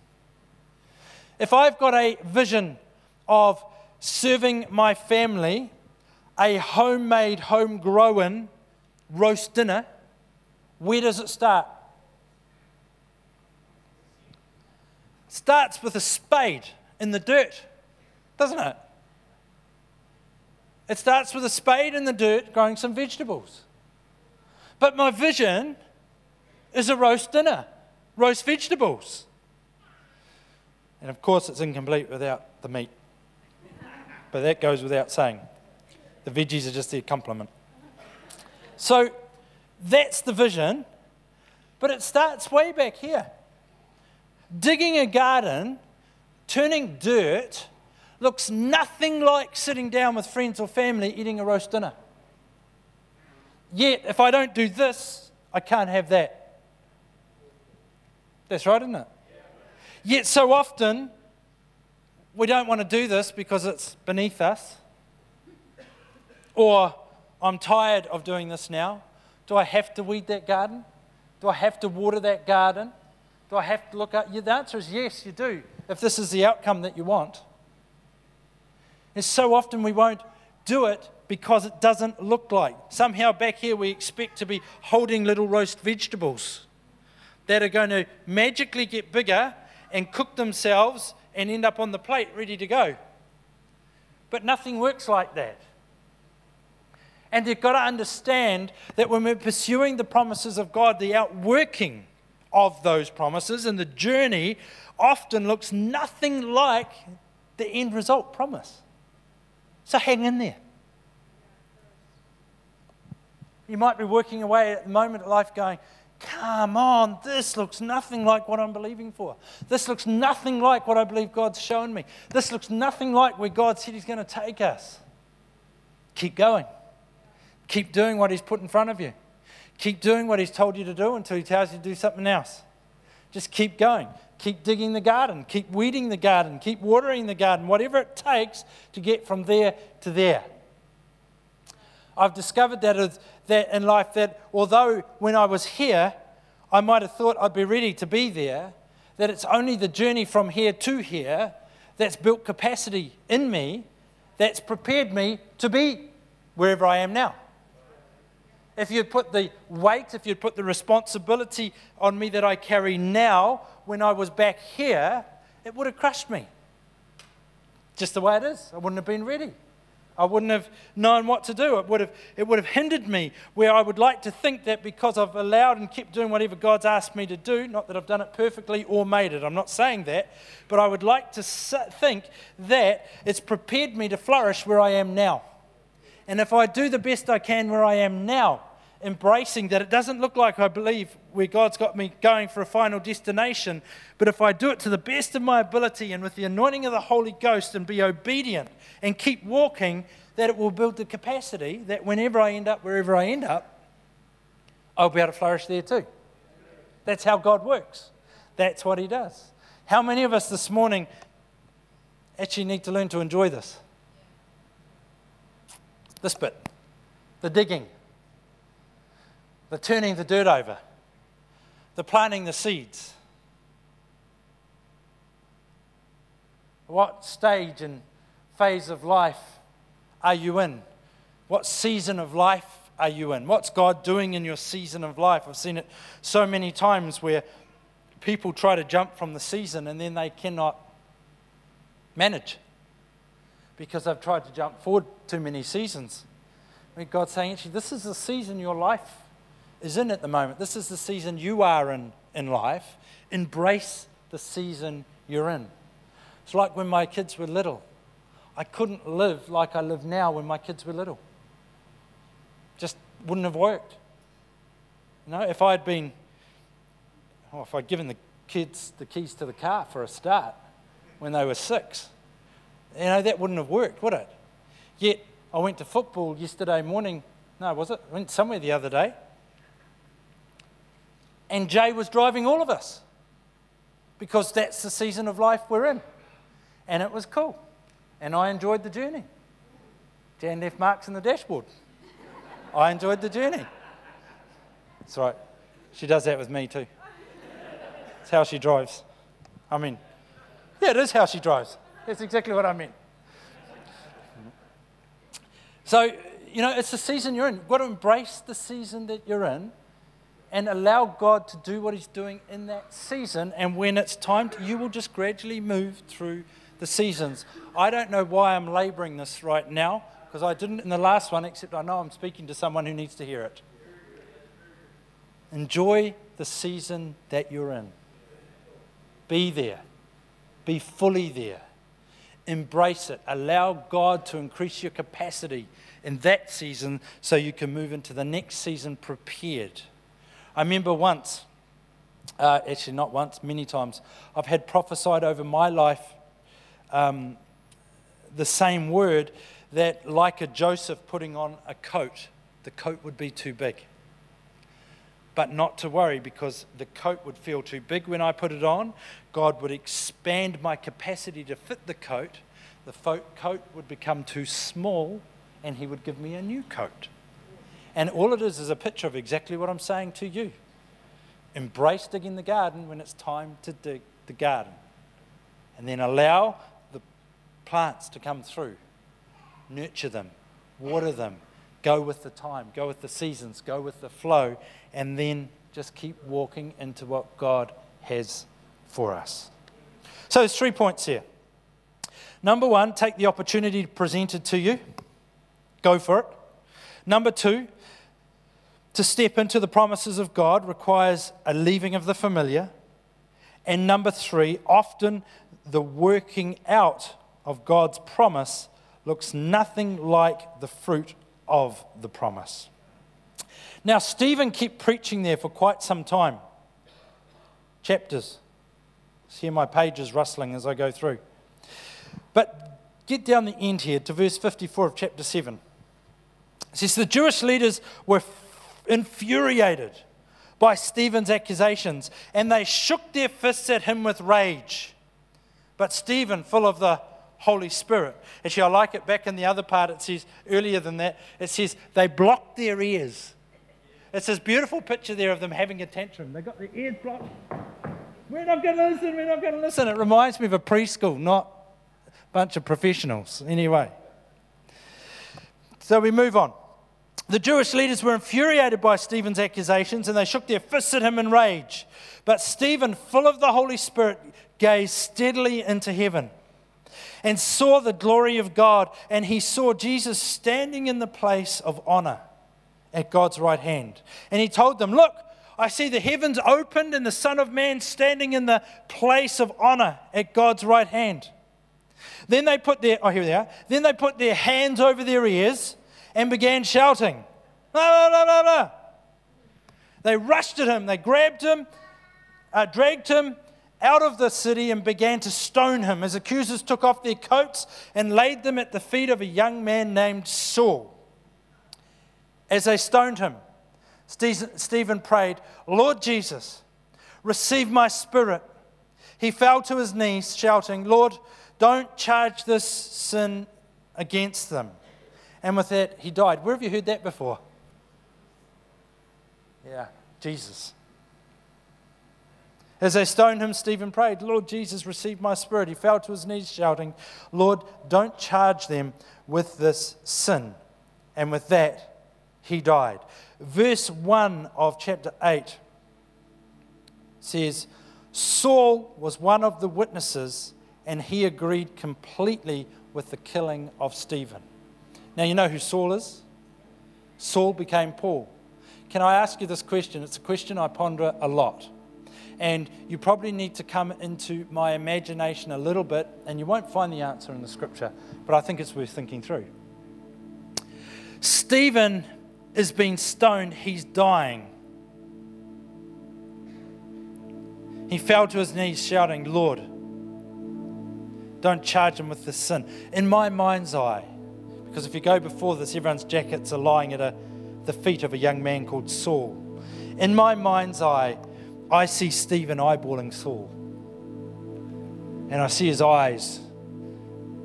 If I've got a vision of serving my family a homemade, homegrown roast dinner, where does it start? It starts with a spade in the dirt, doesn't it? It starts with a spade in the dirt growing some vegetables. But my vision is a roast dinner, roast vegetables. And of course, it's incomplete without the meat. But that goes without saying. The veggies are just the complement. So that's the vision, but it starts way back here. Digging a garden, turning dirt, looks nothing like sitting down with friends or family eating a roast dinner. Yet, if I don't do this, I can't have that. That's right, isn't it? Yet, so often, we don't want to do this because it's beneath us. Or, I'm tired of doing this now. Do I have to weed that garden? Do I have to water that garden? Do I have to look at you? The answer is yes, you do, if this is the outcome that you want. And so often we won't do it because it doesn't look like. Somehow back here we expect to be holding little roast vegetables that are going to magically get bigger and cook themselves and end up on the plate ready to go. But nothing works like that. And you've got to understand that when we're pursuing the promises of God, the outworking of those promises and the journey often looks nothing like the end result promise. So hang in there. You might be working away at the moment of life going, Come on, this looks nothing like what I'm believing for. This looks nothing like what I believe God's shown me. This looks nothing like where God said He's going to take us. Keep going. Keep doing what He's put in front of you. Keep doing what He's told you to do until He tells you to do something else. Just keep going. Keep digging the garden. Keep weeding the garden. Keep watering the garden. Whatever it takes to get from there to there. I've discovered that, that in life that although when I was here, I might have thought I'd be ready to be there, that it's only the journey from here to here that's built capacity in me, that's prepared me to be wherever I am now. If you'd put the weight, if you'd put the responsibility on me that I carry now when I was back here, it would have crushed me. Just the way it is. I wouldn't have been ready. I wouldn't have known what to do. It would have, it would have hindered me where I would like to think that because I've allowed and kept doing whatever God's asked me to do, not that I've done it perfectly or made it, I'm not saying that, but I would like to think that it's prepared me to flourish where I am now. And if I do the best I can where I am now, embracing that it doesn't look like I believe where God's got me going for a final destination, but if I do it to the best of my ability and with the anointing of the Holy Ghost and be obedient and keep walking, that it will build the capacity that whenever I end up, wherever I end up, I'll be able to flourish there too. That's how God works. That's what He does. How many of us this morning actually need to learn to enjoy this? This bit, the digging, the turning the dirt over, the planting the seeds. What stage and phase of life are you in? What season of life are you in? What's God doing in your season of life? I've seen it so many times where people try to jump from the season and then they cannot manage because they've tried to jump forward too many seasons. God's saying, actually, this is the season your life is in at the moment. This is the season you are in in life. Embrace the season you're in. It's like when my kids were little. I couldn't live like I live now when my kids were little. Just wouldn't have worked. You know, if I'd been, oh, if I'd given the kids the keys to the car for a start when they were six, you know, that wouldn't have worked, would it? Yet I went to football yesterday morning. No, was it? I went somewhere the other day. And Jay was driving all of us because that's the season of life we're in. And it was cool and I enjoyed the journey. Jan left marks in the dashboard. I enjoyed the journey. That's right. She does that with me too. It's how she drives. I mean, yeah, it is how she drives. That's exactly what I mean. So, you know, it's the season you're in. You've got to embrace the season that you're in and allow God to do what He's doing in that season. And when it's time, to, you will just gradually move through the seasons. I don't know why I'm laboring this right now, because I didn't in the last one, except I know I'm speaking to someone who needs to hear it. Enjoy the season that you're in. Be there. Be fully there. Embrace it. Allow God to increase your capacity in that season so you can move into the next season prepared. I remember once, uh, actually, not once, many times, I've had prophesied over my life um, the same word that, like a Joseph putting on a coat, the coat would be too big. But not to worry because the coat would feel too big when I put it on. God would expand my capacity to fit the coat. The coat would become too small and He would give me a new coat. And all it is is a picture of exactly what I'm saying to you. Embrace digging the garden when it's time to dig the garden. And then allow the plants to come through. Nurture them, water them, go with the time, go with the seasons, go with the flow, and then just keep walking into what God has for us. So there's three points here. Number one, take the opportunity presented to you. Go for it. Number two, to step into the promises of God requires a leaving of the familiar. And number three, often the working out of God's promise looks nothing like the fruit of the promise. Now, Stephen kept preaching there for quite some time. Chapters. hear my pages rustling as I go through. But get down the end here to verse 54 of chapter 7. It says, The Jewish leaders were infuriated by Stephen's accusations, and they shook their fists at him with rage. But Stephen, full of the Holy Spirit, actually, I like it back in the other part, it says earlier than that, it says they blocked their ears. It's this beautiful picture there of them having a tantrum. They got their ears blocked. We're not going to listen, we're not going to listen. It reminds me of a preschool, not a bunch of professionals. Anyway. So we move on. The Jewish leaders were infuriated by Stephen's accusations and they shook their fists at him in rage. But Stephen, full of the Holy Spirit, gazed steadily into heaven and saw the glory of God. And he saw Jesus standing in the place of honor at God's right hand. And he told them, Look, I see the heavens opened and the Son of Man standing in the place of honor at God's right hand. Then they put their, oh, here they are. Then they put their hands over their ears and began shouting. Blah, blah, blah, blah, They rushed at him, they grabbed him, uh, dragged him out of the city and began to stone him. His accusers took off their coats and laid them at the feet of a young man named Saul. As they stoned him, Stephen prayed, Lord Jesus, receive my spirit. He fell to his knees, shouting, Lord, don't charge this sin against them. And with that, he died. Where have you heard that before? Yeah, Jesus. As they stoned him, Stephen prayed, Lord Jesus, receive my spirit. He fell to his knees, shouting, Lord, don't charge them with this sin. And with that, he died. Verse 1 of chapter 8 says, Saul was one of the witnesses, and he agreed completely with the killing of Stephen. Now, you know who Saul is? Saul became Paul. Can I ask you this question? It's a question I ponder a lot. And you probably need to come into my imagination a little bit, and you won't find the answer in the scripture, but I think it's worth thinking through. Stephen is being stoned, he's dying. He fell to his knees, shouting, Lord, don't charge him with this sin. In my mind's eye, because if you go before this, everyone's jackets are lying at a, the feet of a young man called Saul. In my mind's eye, I see Stephen eyeballing Saul. And I see his eyes,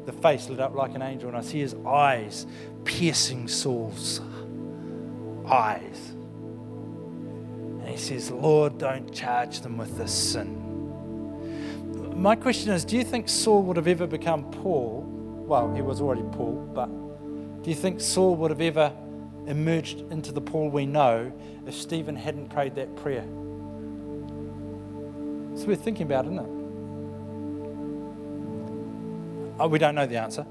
the face lit up like an angel, and I see his eyes piercing Saul's eyes. And he says, Lord, don't charge them with this sin. My question is do you think Saul would have ever become Paul? Well, he was already Paul, but do you think Saul would have ever emerged into the Paul we know if Stephen hadn't prayed that prayer? It's worth thinking about, isn't it? Oh, we don't know the answer.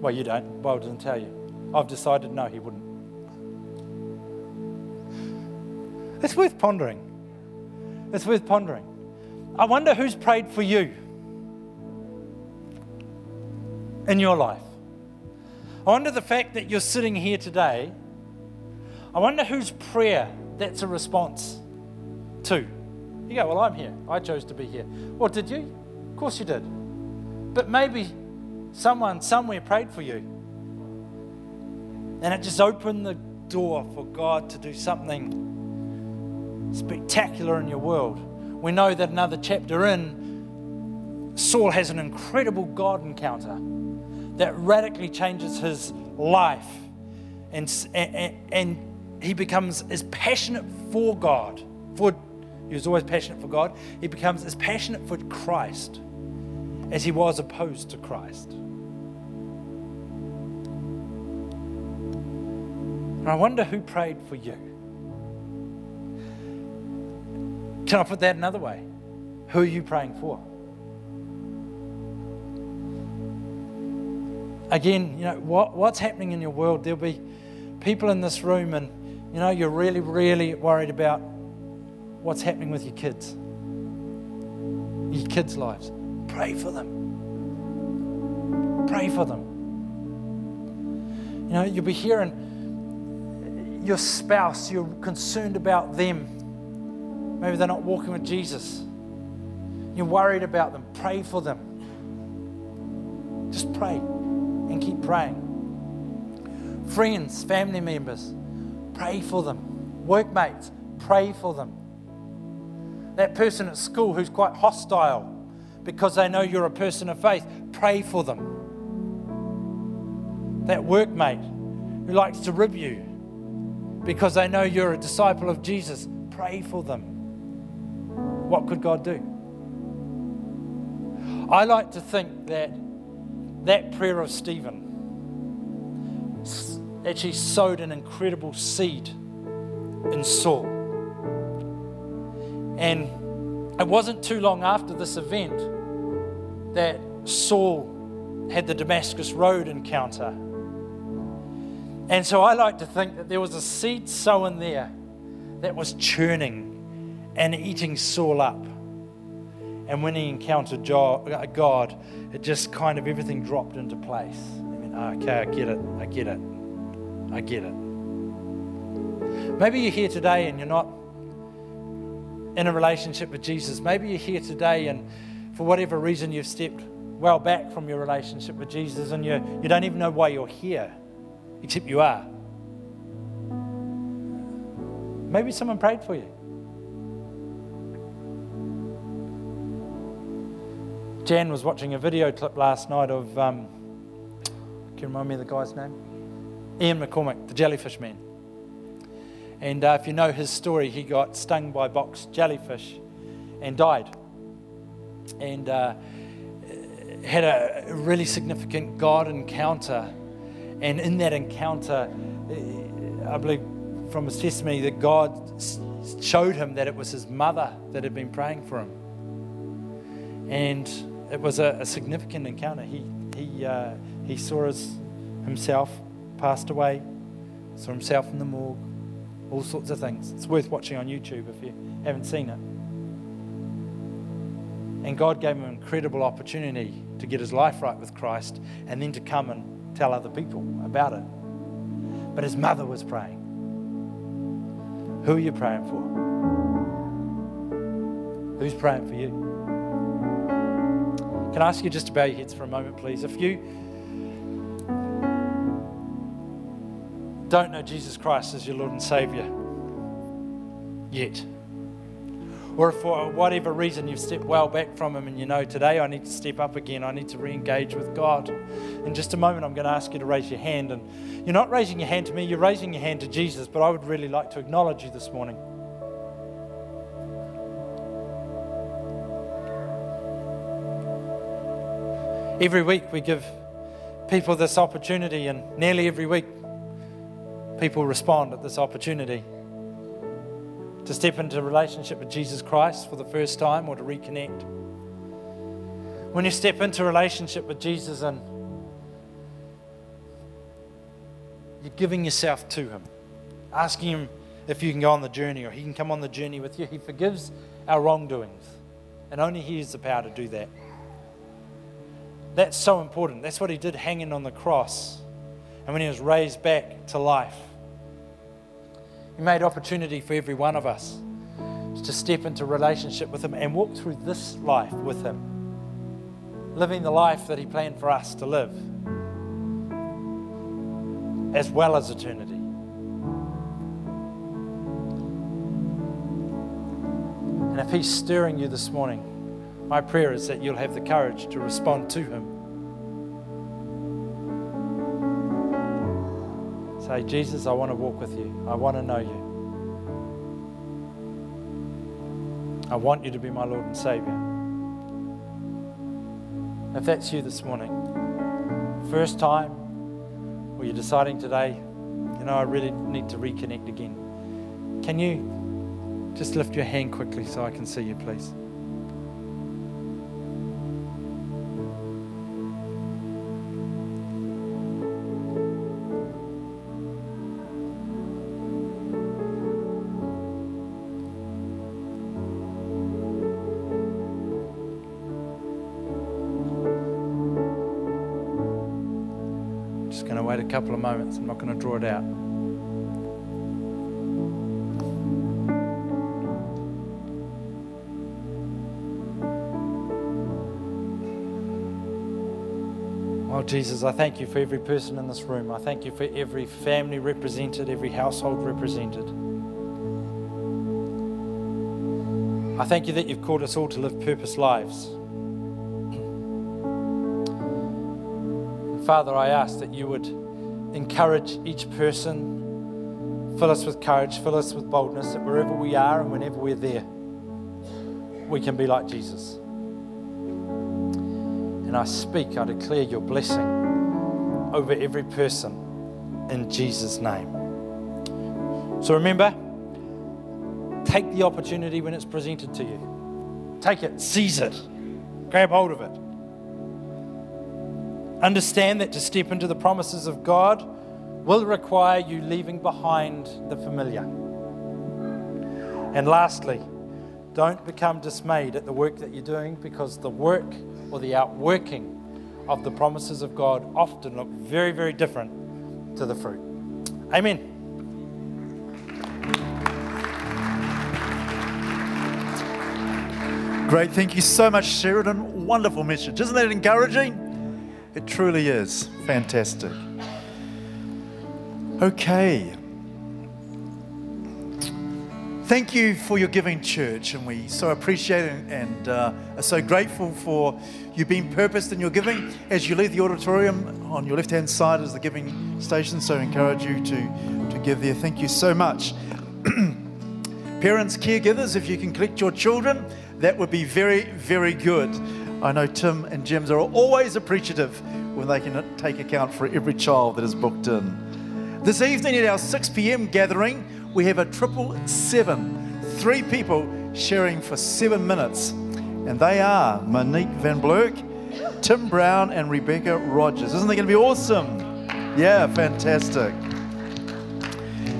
Well, you don't. Bible doesn't tell you. I've decided no, he wouldn't. It's worth pondering. It's worth pondering. I wonder who's prayed for you in your life. I wonder the fact that you're sitting here today. I wonder whose prayer that's a response to. You go, Well, I'm here. I chose to be here. Well, did you? Of course you did. But maybe someone somewhere prayed for you. And it just opened the door for God to do something spectacular in your world. We know that another chapter in, Saul has an incredible God encounter that radically changes his life. And, and, and he becomes as passionate for God, for he was always passionate for God. He becomes as passionate for Christ as he was opposed to Christ. And I wonder who prayed for you. Can I put that another way? Who are you praying for? Again, you know, what, what's happening in your world? There'll be people in this room, and you know, you're really, really worried about what's happening with your kids, your kids' lives. Pray for them. Pray for them. You know, you'll be hearing your spouse, you're concerned about them. Maybe they're not walking with Jesus. You're worried about them. Pray for them. Just pray and keep praying. Friends, family members, pray for them. Workmates, pray for them. That person at school who's quite hostile because they know you're a person of faith, pray for them. That workmate who likes to rib you because they know you're a disciple of Jesus, pray for them. What could God do? I like to think that that prayer of Stephen actually sowed an incredible seed in Saul. And it wasn't too long after this event that Saul had the Damascus Road encounter. And so I like to think that there was a seed sown there that was churning and eating Saul up. And when he encountered uh, God, it just kind of everything dropped into place. I mean, ah, okay, I get it, I get it, I get it. Maybe you're here today and you're not in a relationship with Jesus. Maybe you're here today and for whatever reason you've stepped well back from your relationship with Jesus and you, you don't even know why you're here, except you are. Maybe someone prayed for you. Jan was watching a video clip last night of, um, can you remind me of the guy's name? Ian McCormack, the jellyfish man. And uh, if you know his story, he got stung by box jellyfish and died. And uh, had a really significant God encounter. And in that encounter, I believe from his testimony that God showed him that it was his mother that had been praying for him. And it was a, a significant encounter. He, he, uh, he saw his, himself passed away, saw himself in the morgue, all sorts of things. It's worth watching on YouTube if you haven't seen it. And God gave him an incredible opportunity to get his life right with Christ and then to come and tell other people about it. But his mother was praying. Who are you praying for? Who's praying for you? Can I ask you just to bow your heads for a moment, please? If you don't know Jesus Christ as your Lord and Savior yet, or if for whatever reason you've stepped well back from Him and you know today I need to step up again, I need to re engage with God, in just a moment I'm going to ask you to raise your hand. And you're not raising your hand to me, you're raising your hand to Jesus, but I would really like to acknowledge you this morning. Every week we give people this opportunity, and nearly every week people respond at this opportunity to step into a relationship with Jesus Christ for the first time or to reconnect. When you step into a relationship with Jesus and you're giving yourself to Him, asking Him if you can go on the journey or He can come on the journey with you. He forgives our wrongdoings, and only He has the power to do that. That's so important. That's what He did hanging on the cross. And when He was raised back to life, He made opportunity for every one of us to step into relationship with Him and walk through this life with Him, living the life that He planned for us to live, as well as eternity. And if He's stirring you this morning, my prayer is that you'll have the courage to respond to Him. Say, Jesus, I want to walk with you. I want to know you. I want you to be my Lord and Savior. If that's you this morning, first time, or you're deciding today, you know, I really need to reconnect again, can you just lift your hand quickly so I can see you, please? Couple of moments. I'm not going to draw it out. Well, Jesus, I thank you for every person in this room. I thank you for every family represented, every household represented. I thank you that you've called us all to live purpose lives. Father, I ask that you would encourage each person, fill us with courage, fill us with boldness, that wherever we are and whenever we're there, we can be like Jesus. And I speak, I declare your blessing over every person in Jesus' name. So remember, take the opportunity when it's presented to you. Take it, seize it, grab hold of it. Understand that to step into the promises of God will require you leaving behind the familiar. And lastly, don't become dismayed at the work that you're doing because the work or the outworking of the promises of God often look very, very different to the fruit. Amen. Great. Thank you so much, Sheridan. Wonderful message. Isn't that encouraging? It truly is. Fantastic. Okay. Thank you for your giving, church, and we so appreciate it and uh, are so grateful for you being purposed in your giving. As you leave the auditorium, on your left hand side is the giving station, so I encourage you to, to give there. Thank you so much. (clears throat) Parents, caregivers, if you can collect your children, that would be very, very good. I know Tim and Jims are always appreciative when they can take account for every child that is booked in. This evening at our 6 p.m. gathering, we have a triple seven, three people sharing for seven minutes. And they are Monique Van Blerk, Tim Brown, and Rebecca Rogers. Isn't that going to be awesome? Yeah, fantastic.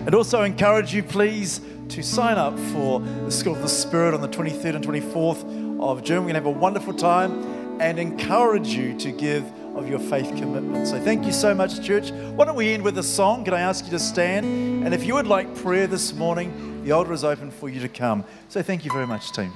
And also encourage you, please, to sign up for the School of the Spirit on the 23rd and 24th of June. We're going to have a wonderful time and encourage you to give of your faith commitment. So thank you so much, church. Why don't we end with a song? Can I ask you to stand? And if you would like prayer this morning, the altar is open for you to come. So thank you very much, team.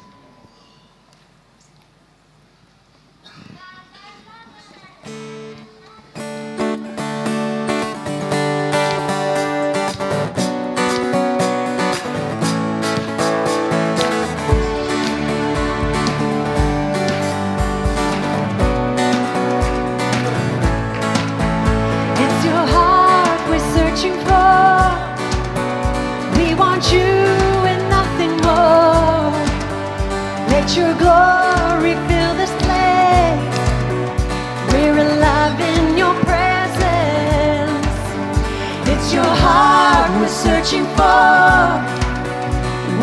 for.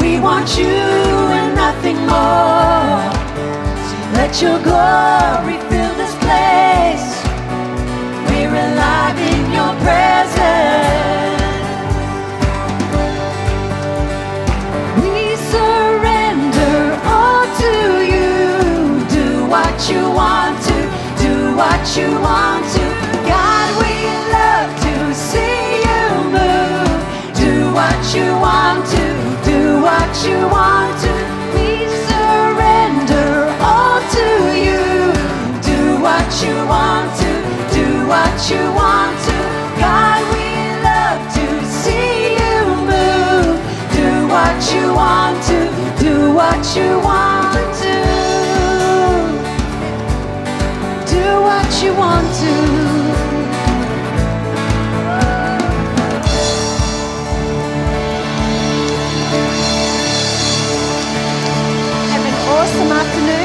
We want you and nothing more. So let your glory fill this place. We're alive in your presence. We surrender all to you. Do what you want to, do what you want to. you want to, do what you want to. We surrender all to you. Do what you want to, do what you want to. God, we love to see you move. Do what you want to, do what you want to. Do what you want to. some afternoon.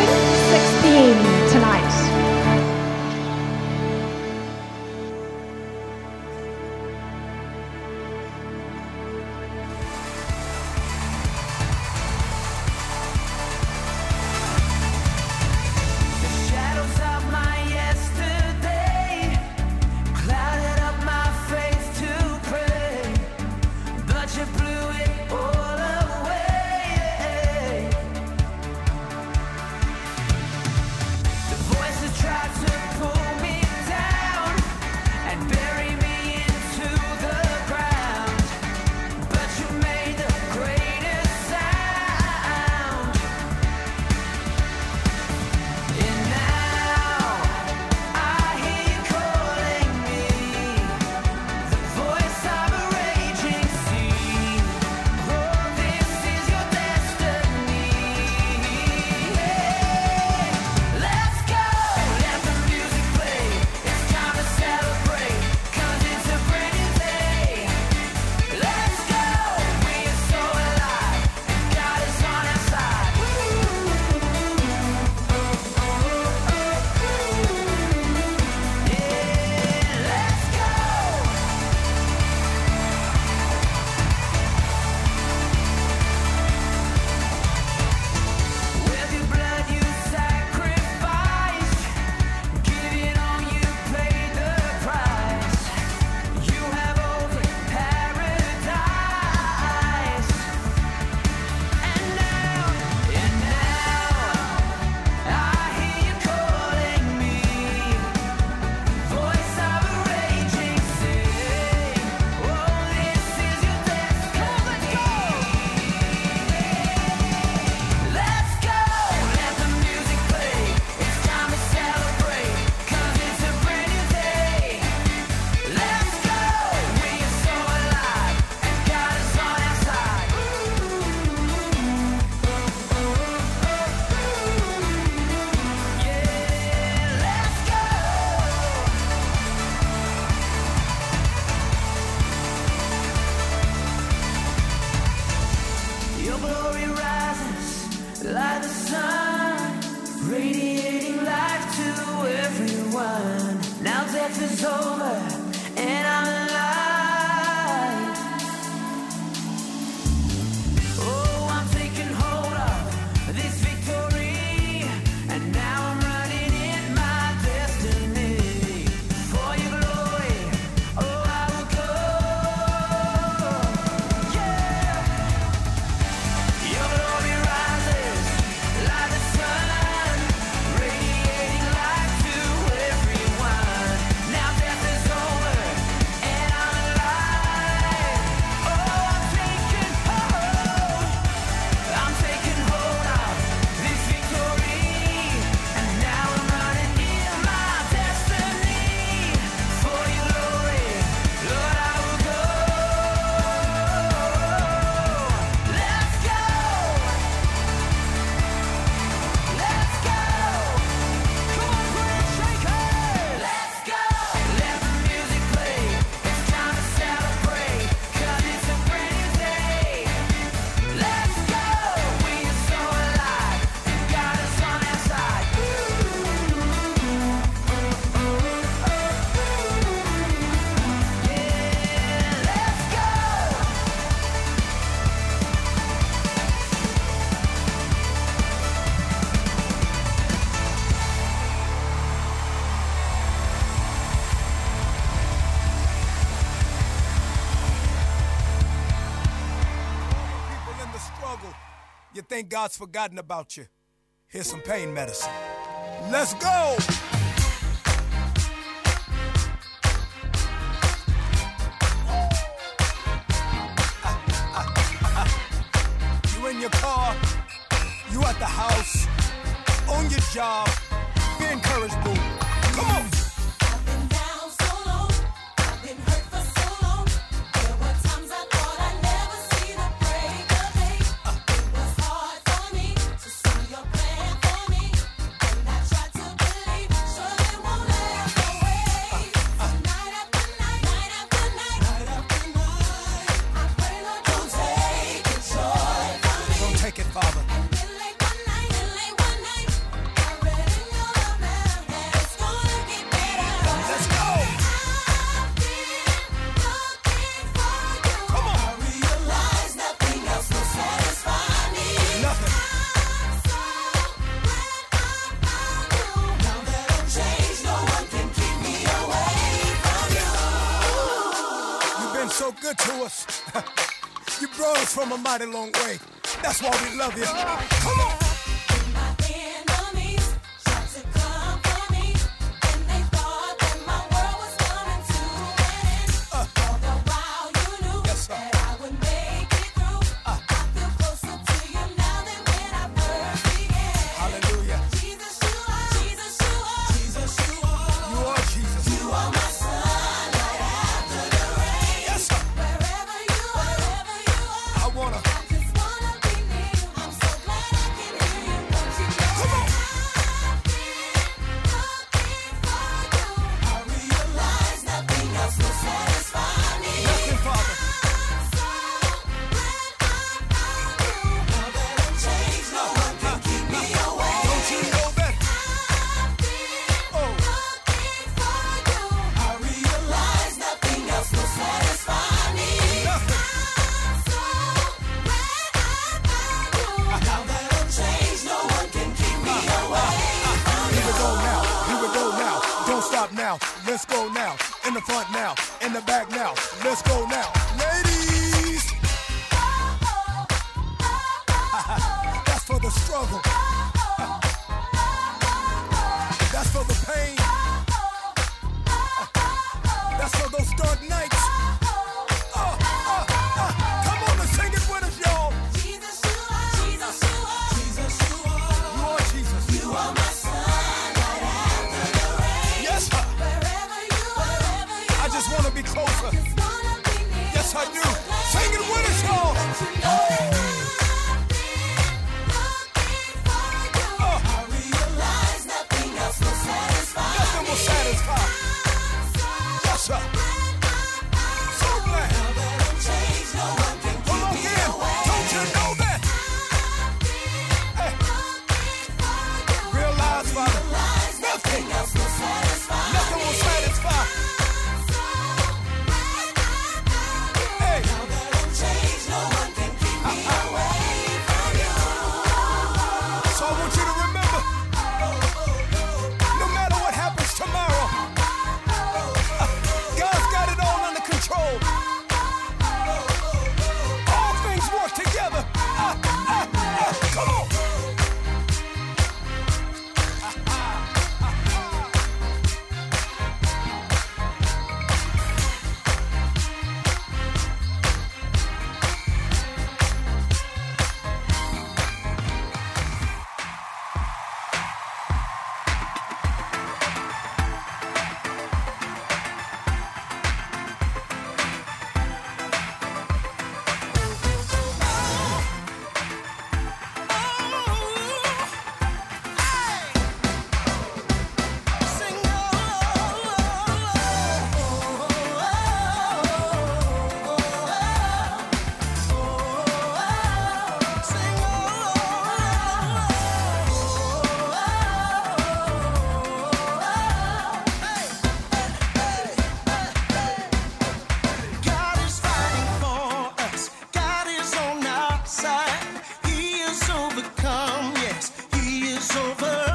think God's forgotten about you, here's some pain medicine. Let's go! a mighty long way. That's why we love you. Come on. over.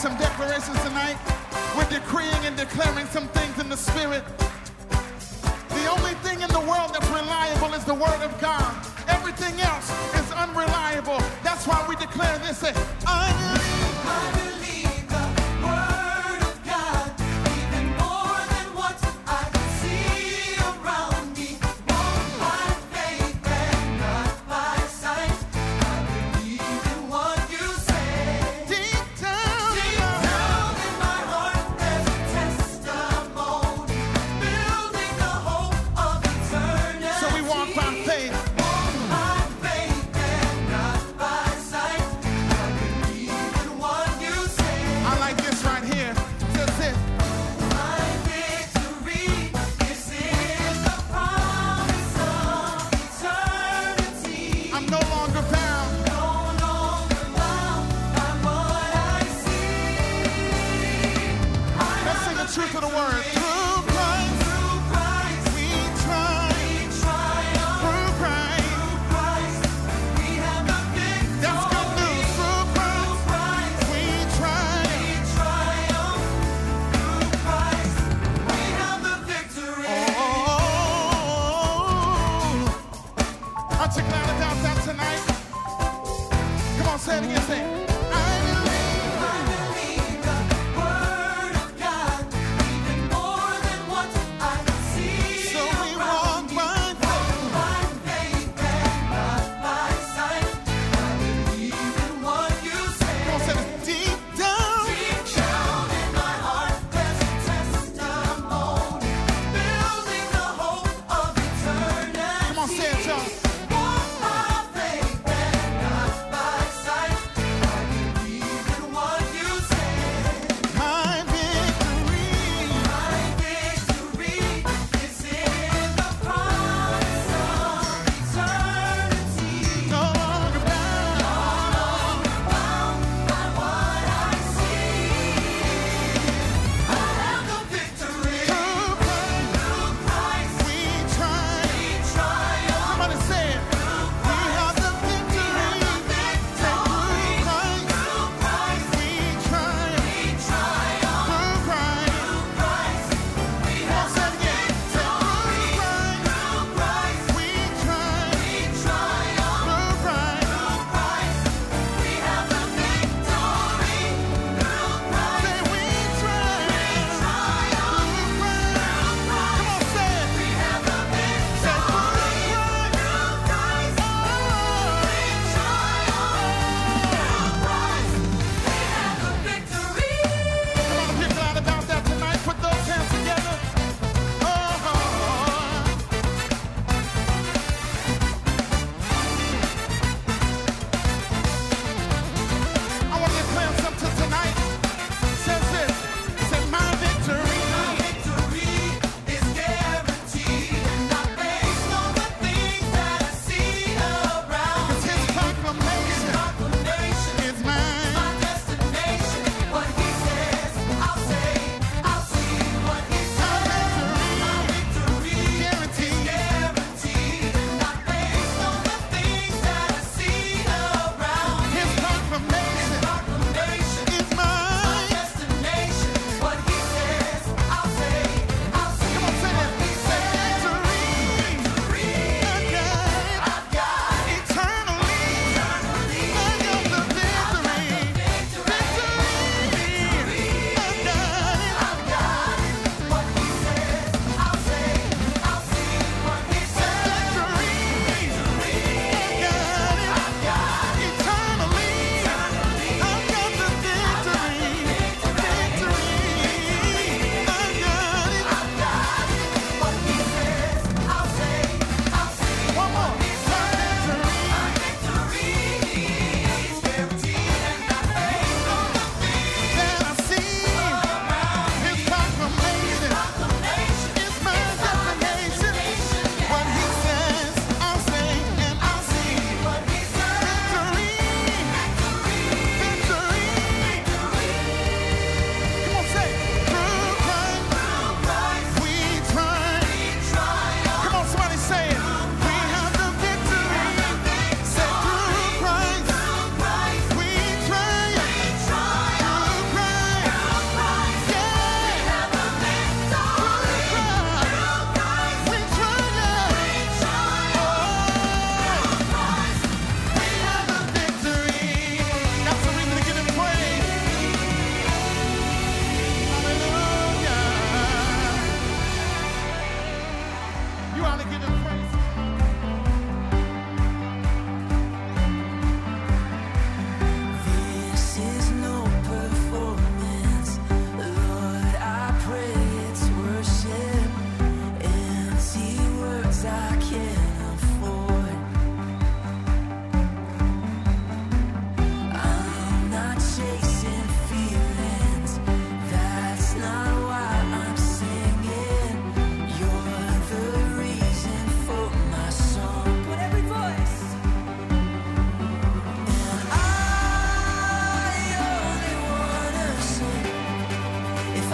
some declarations tonight. We're decreeing and declaring some things in the spirit. The only thing in the world that's reliable is the word of God. Everything else is unreliable. That's why we declare this. Unreliable.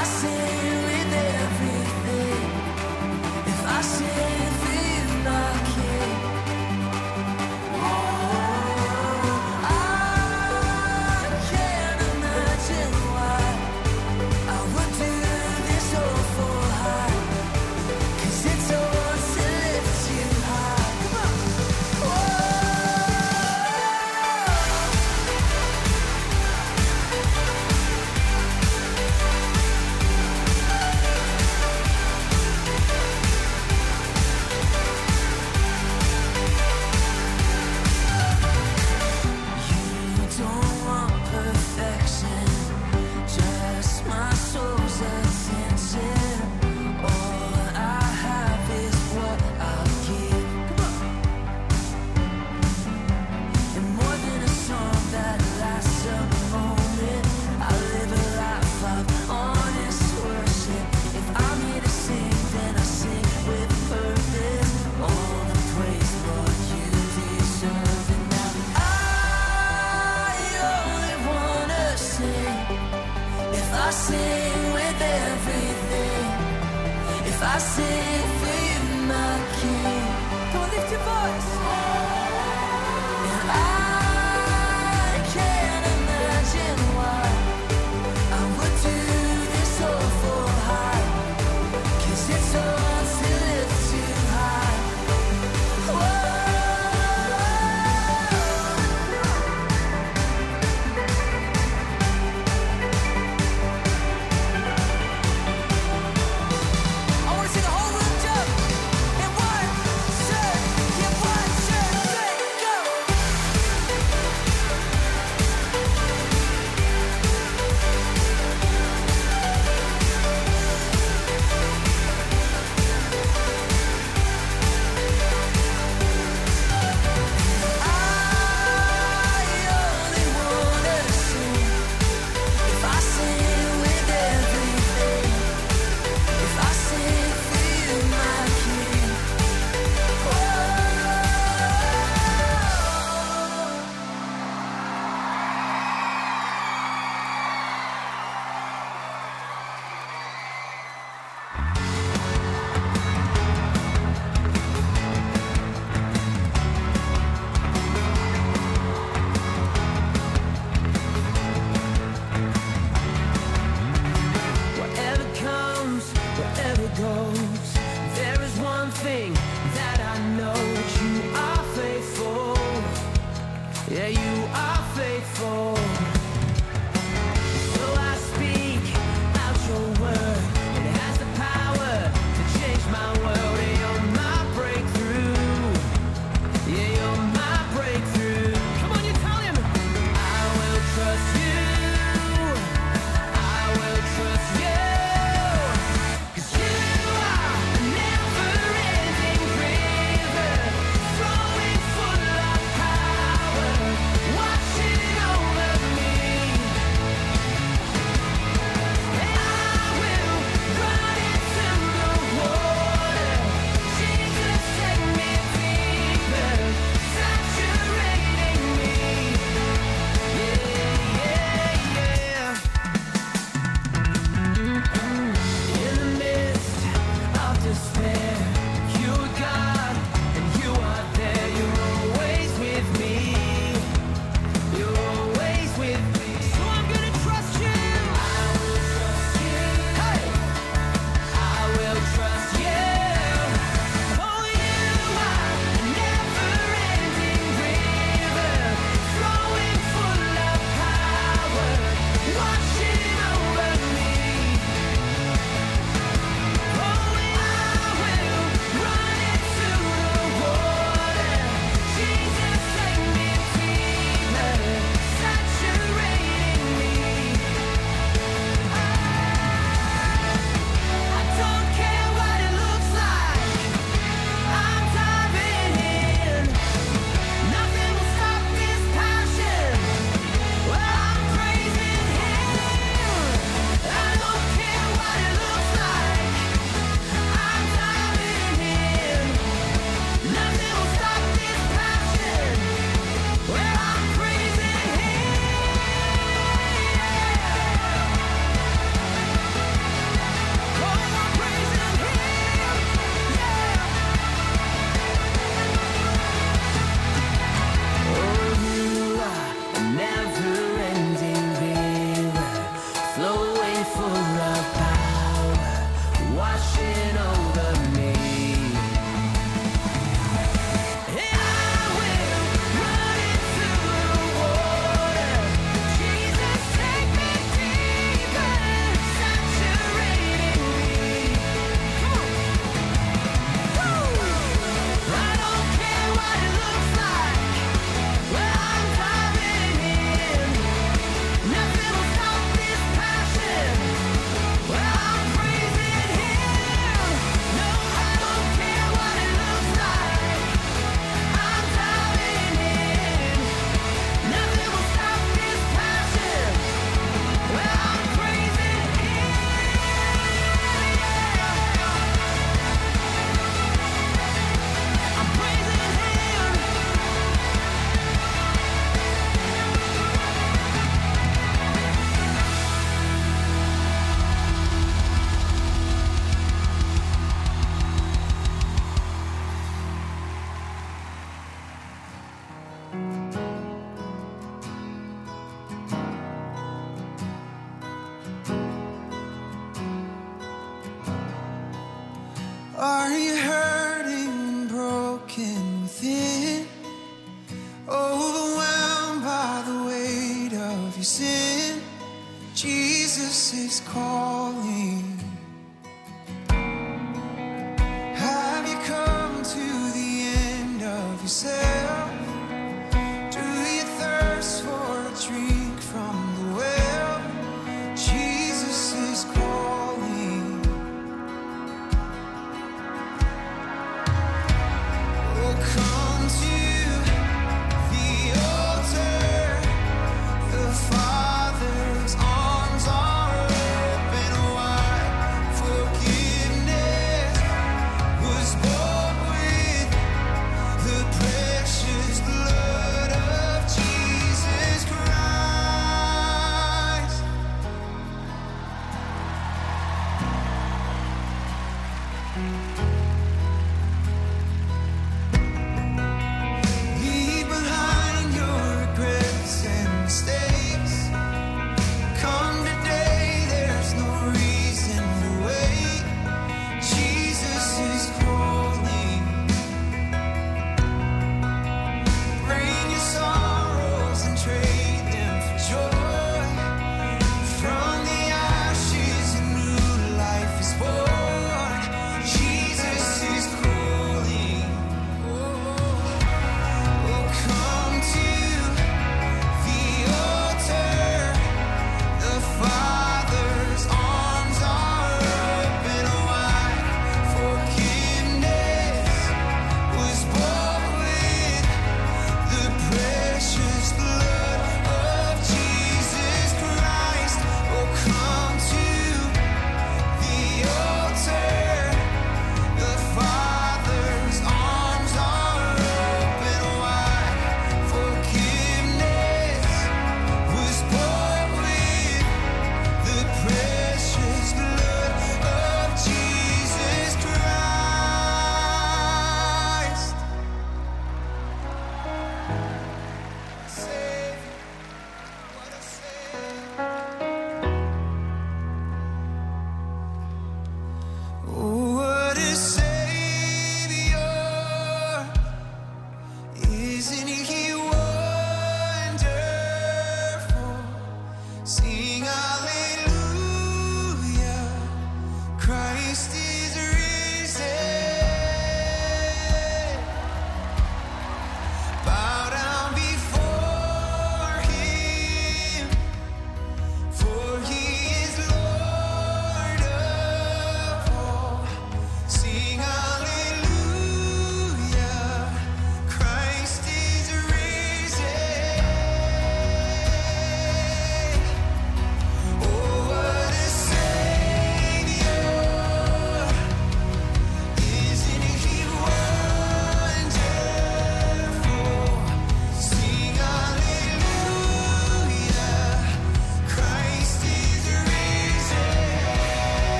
I sing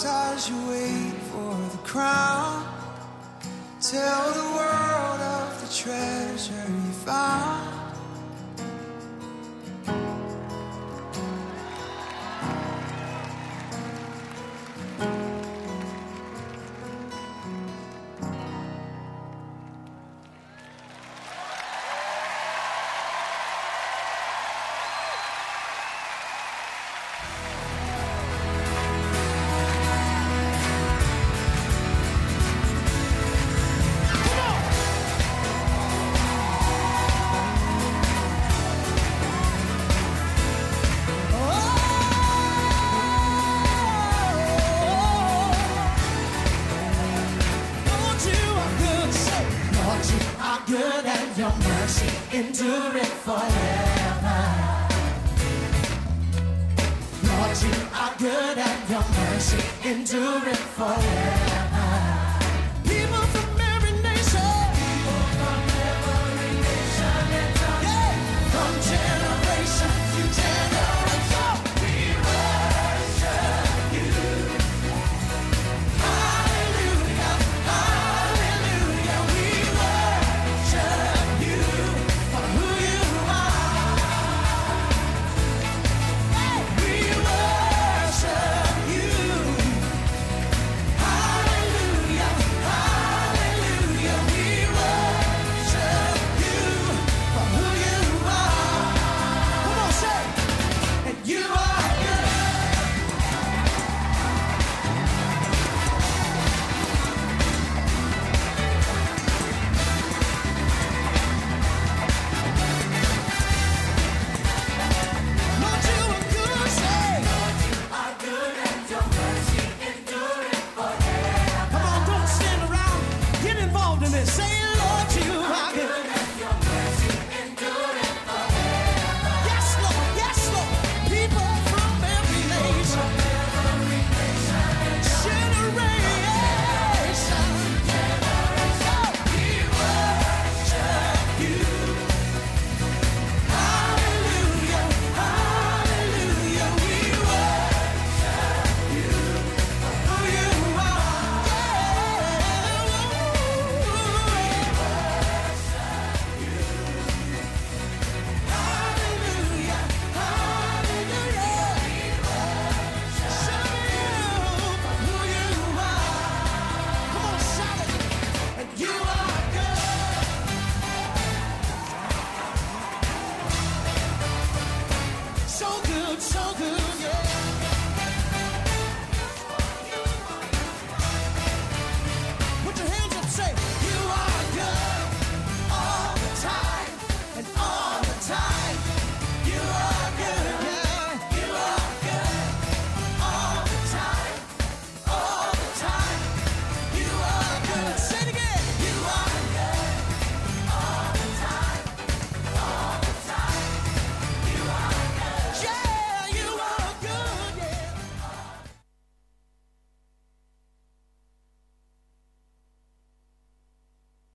as you wait for the crown. Tell the world of the treasure you found.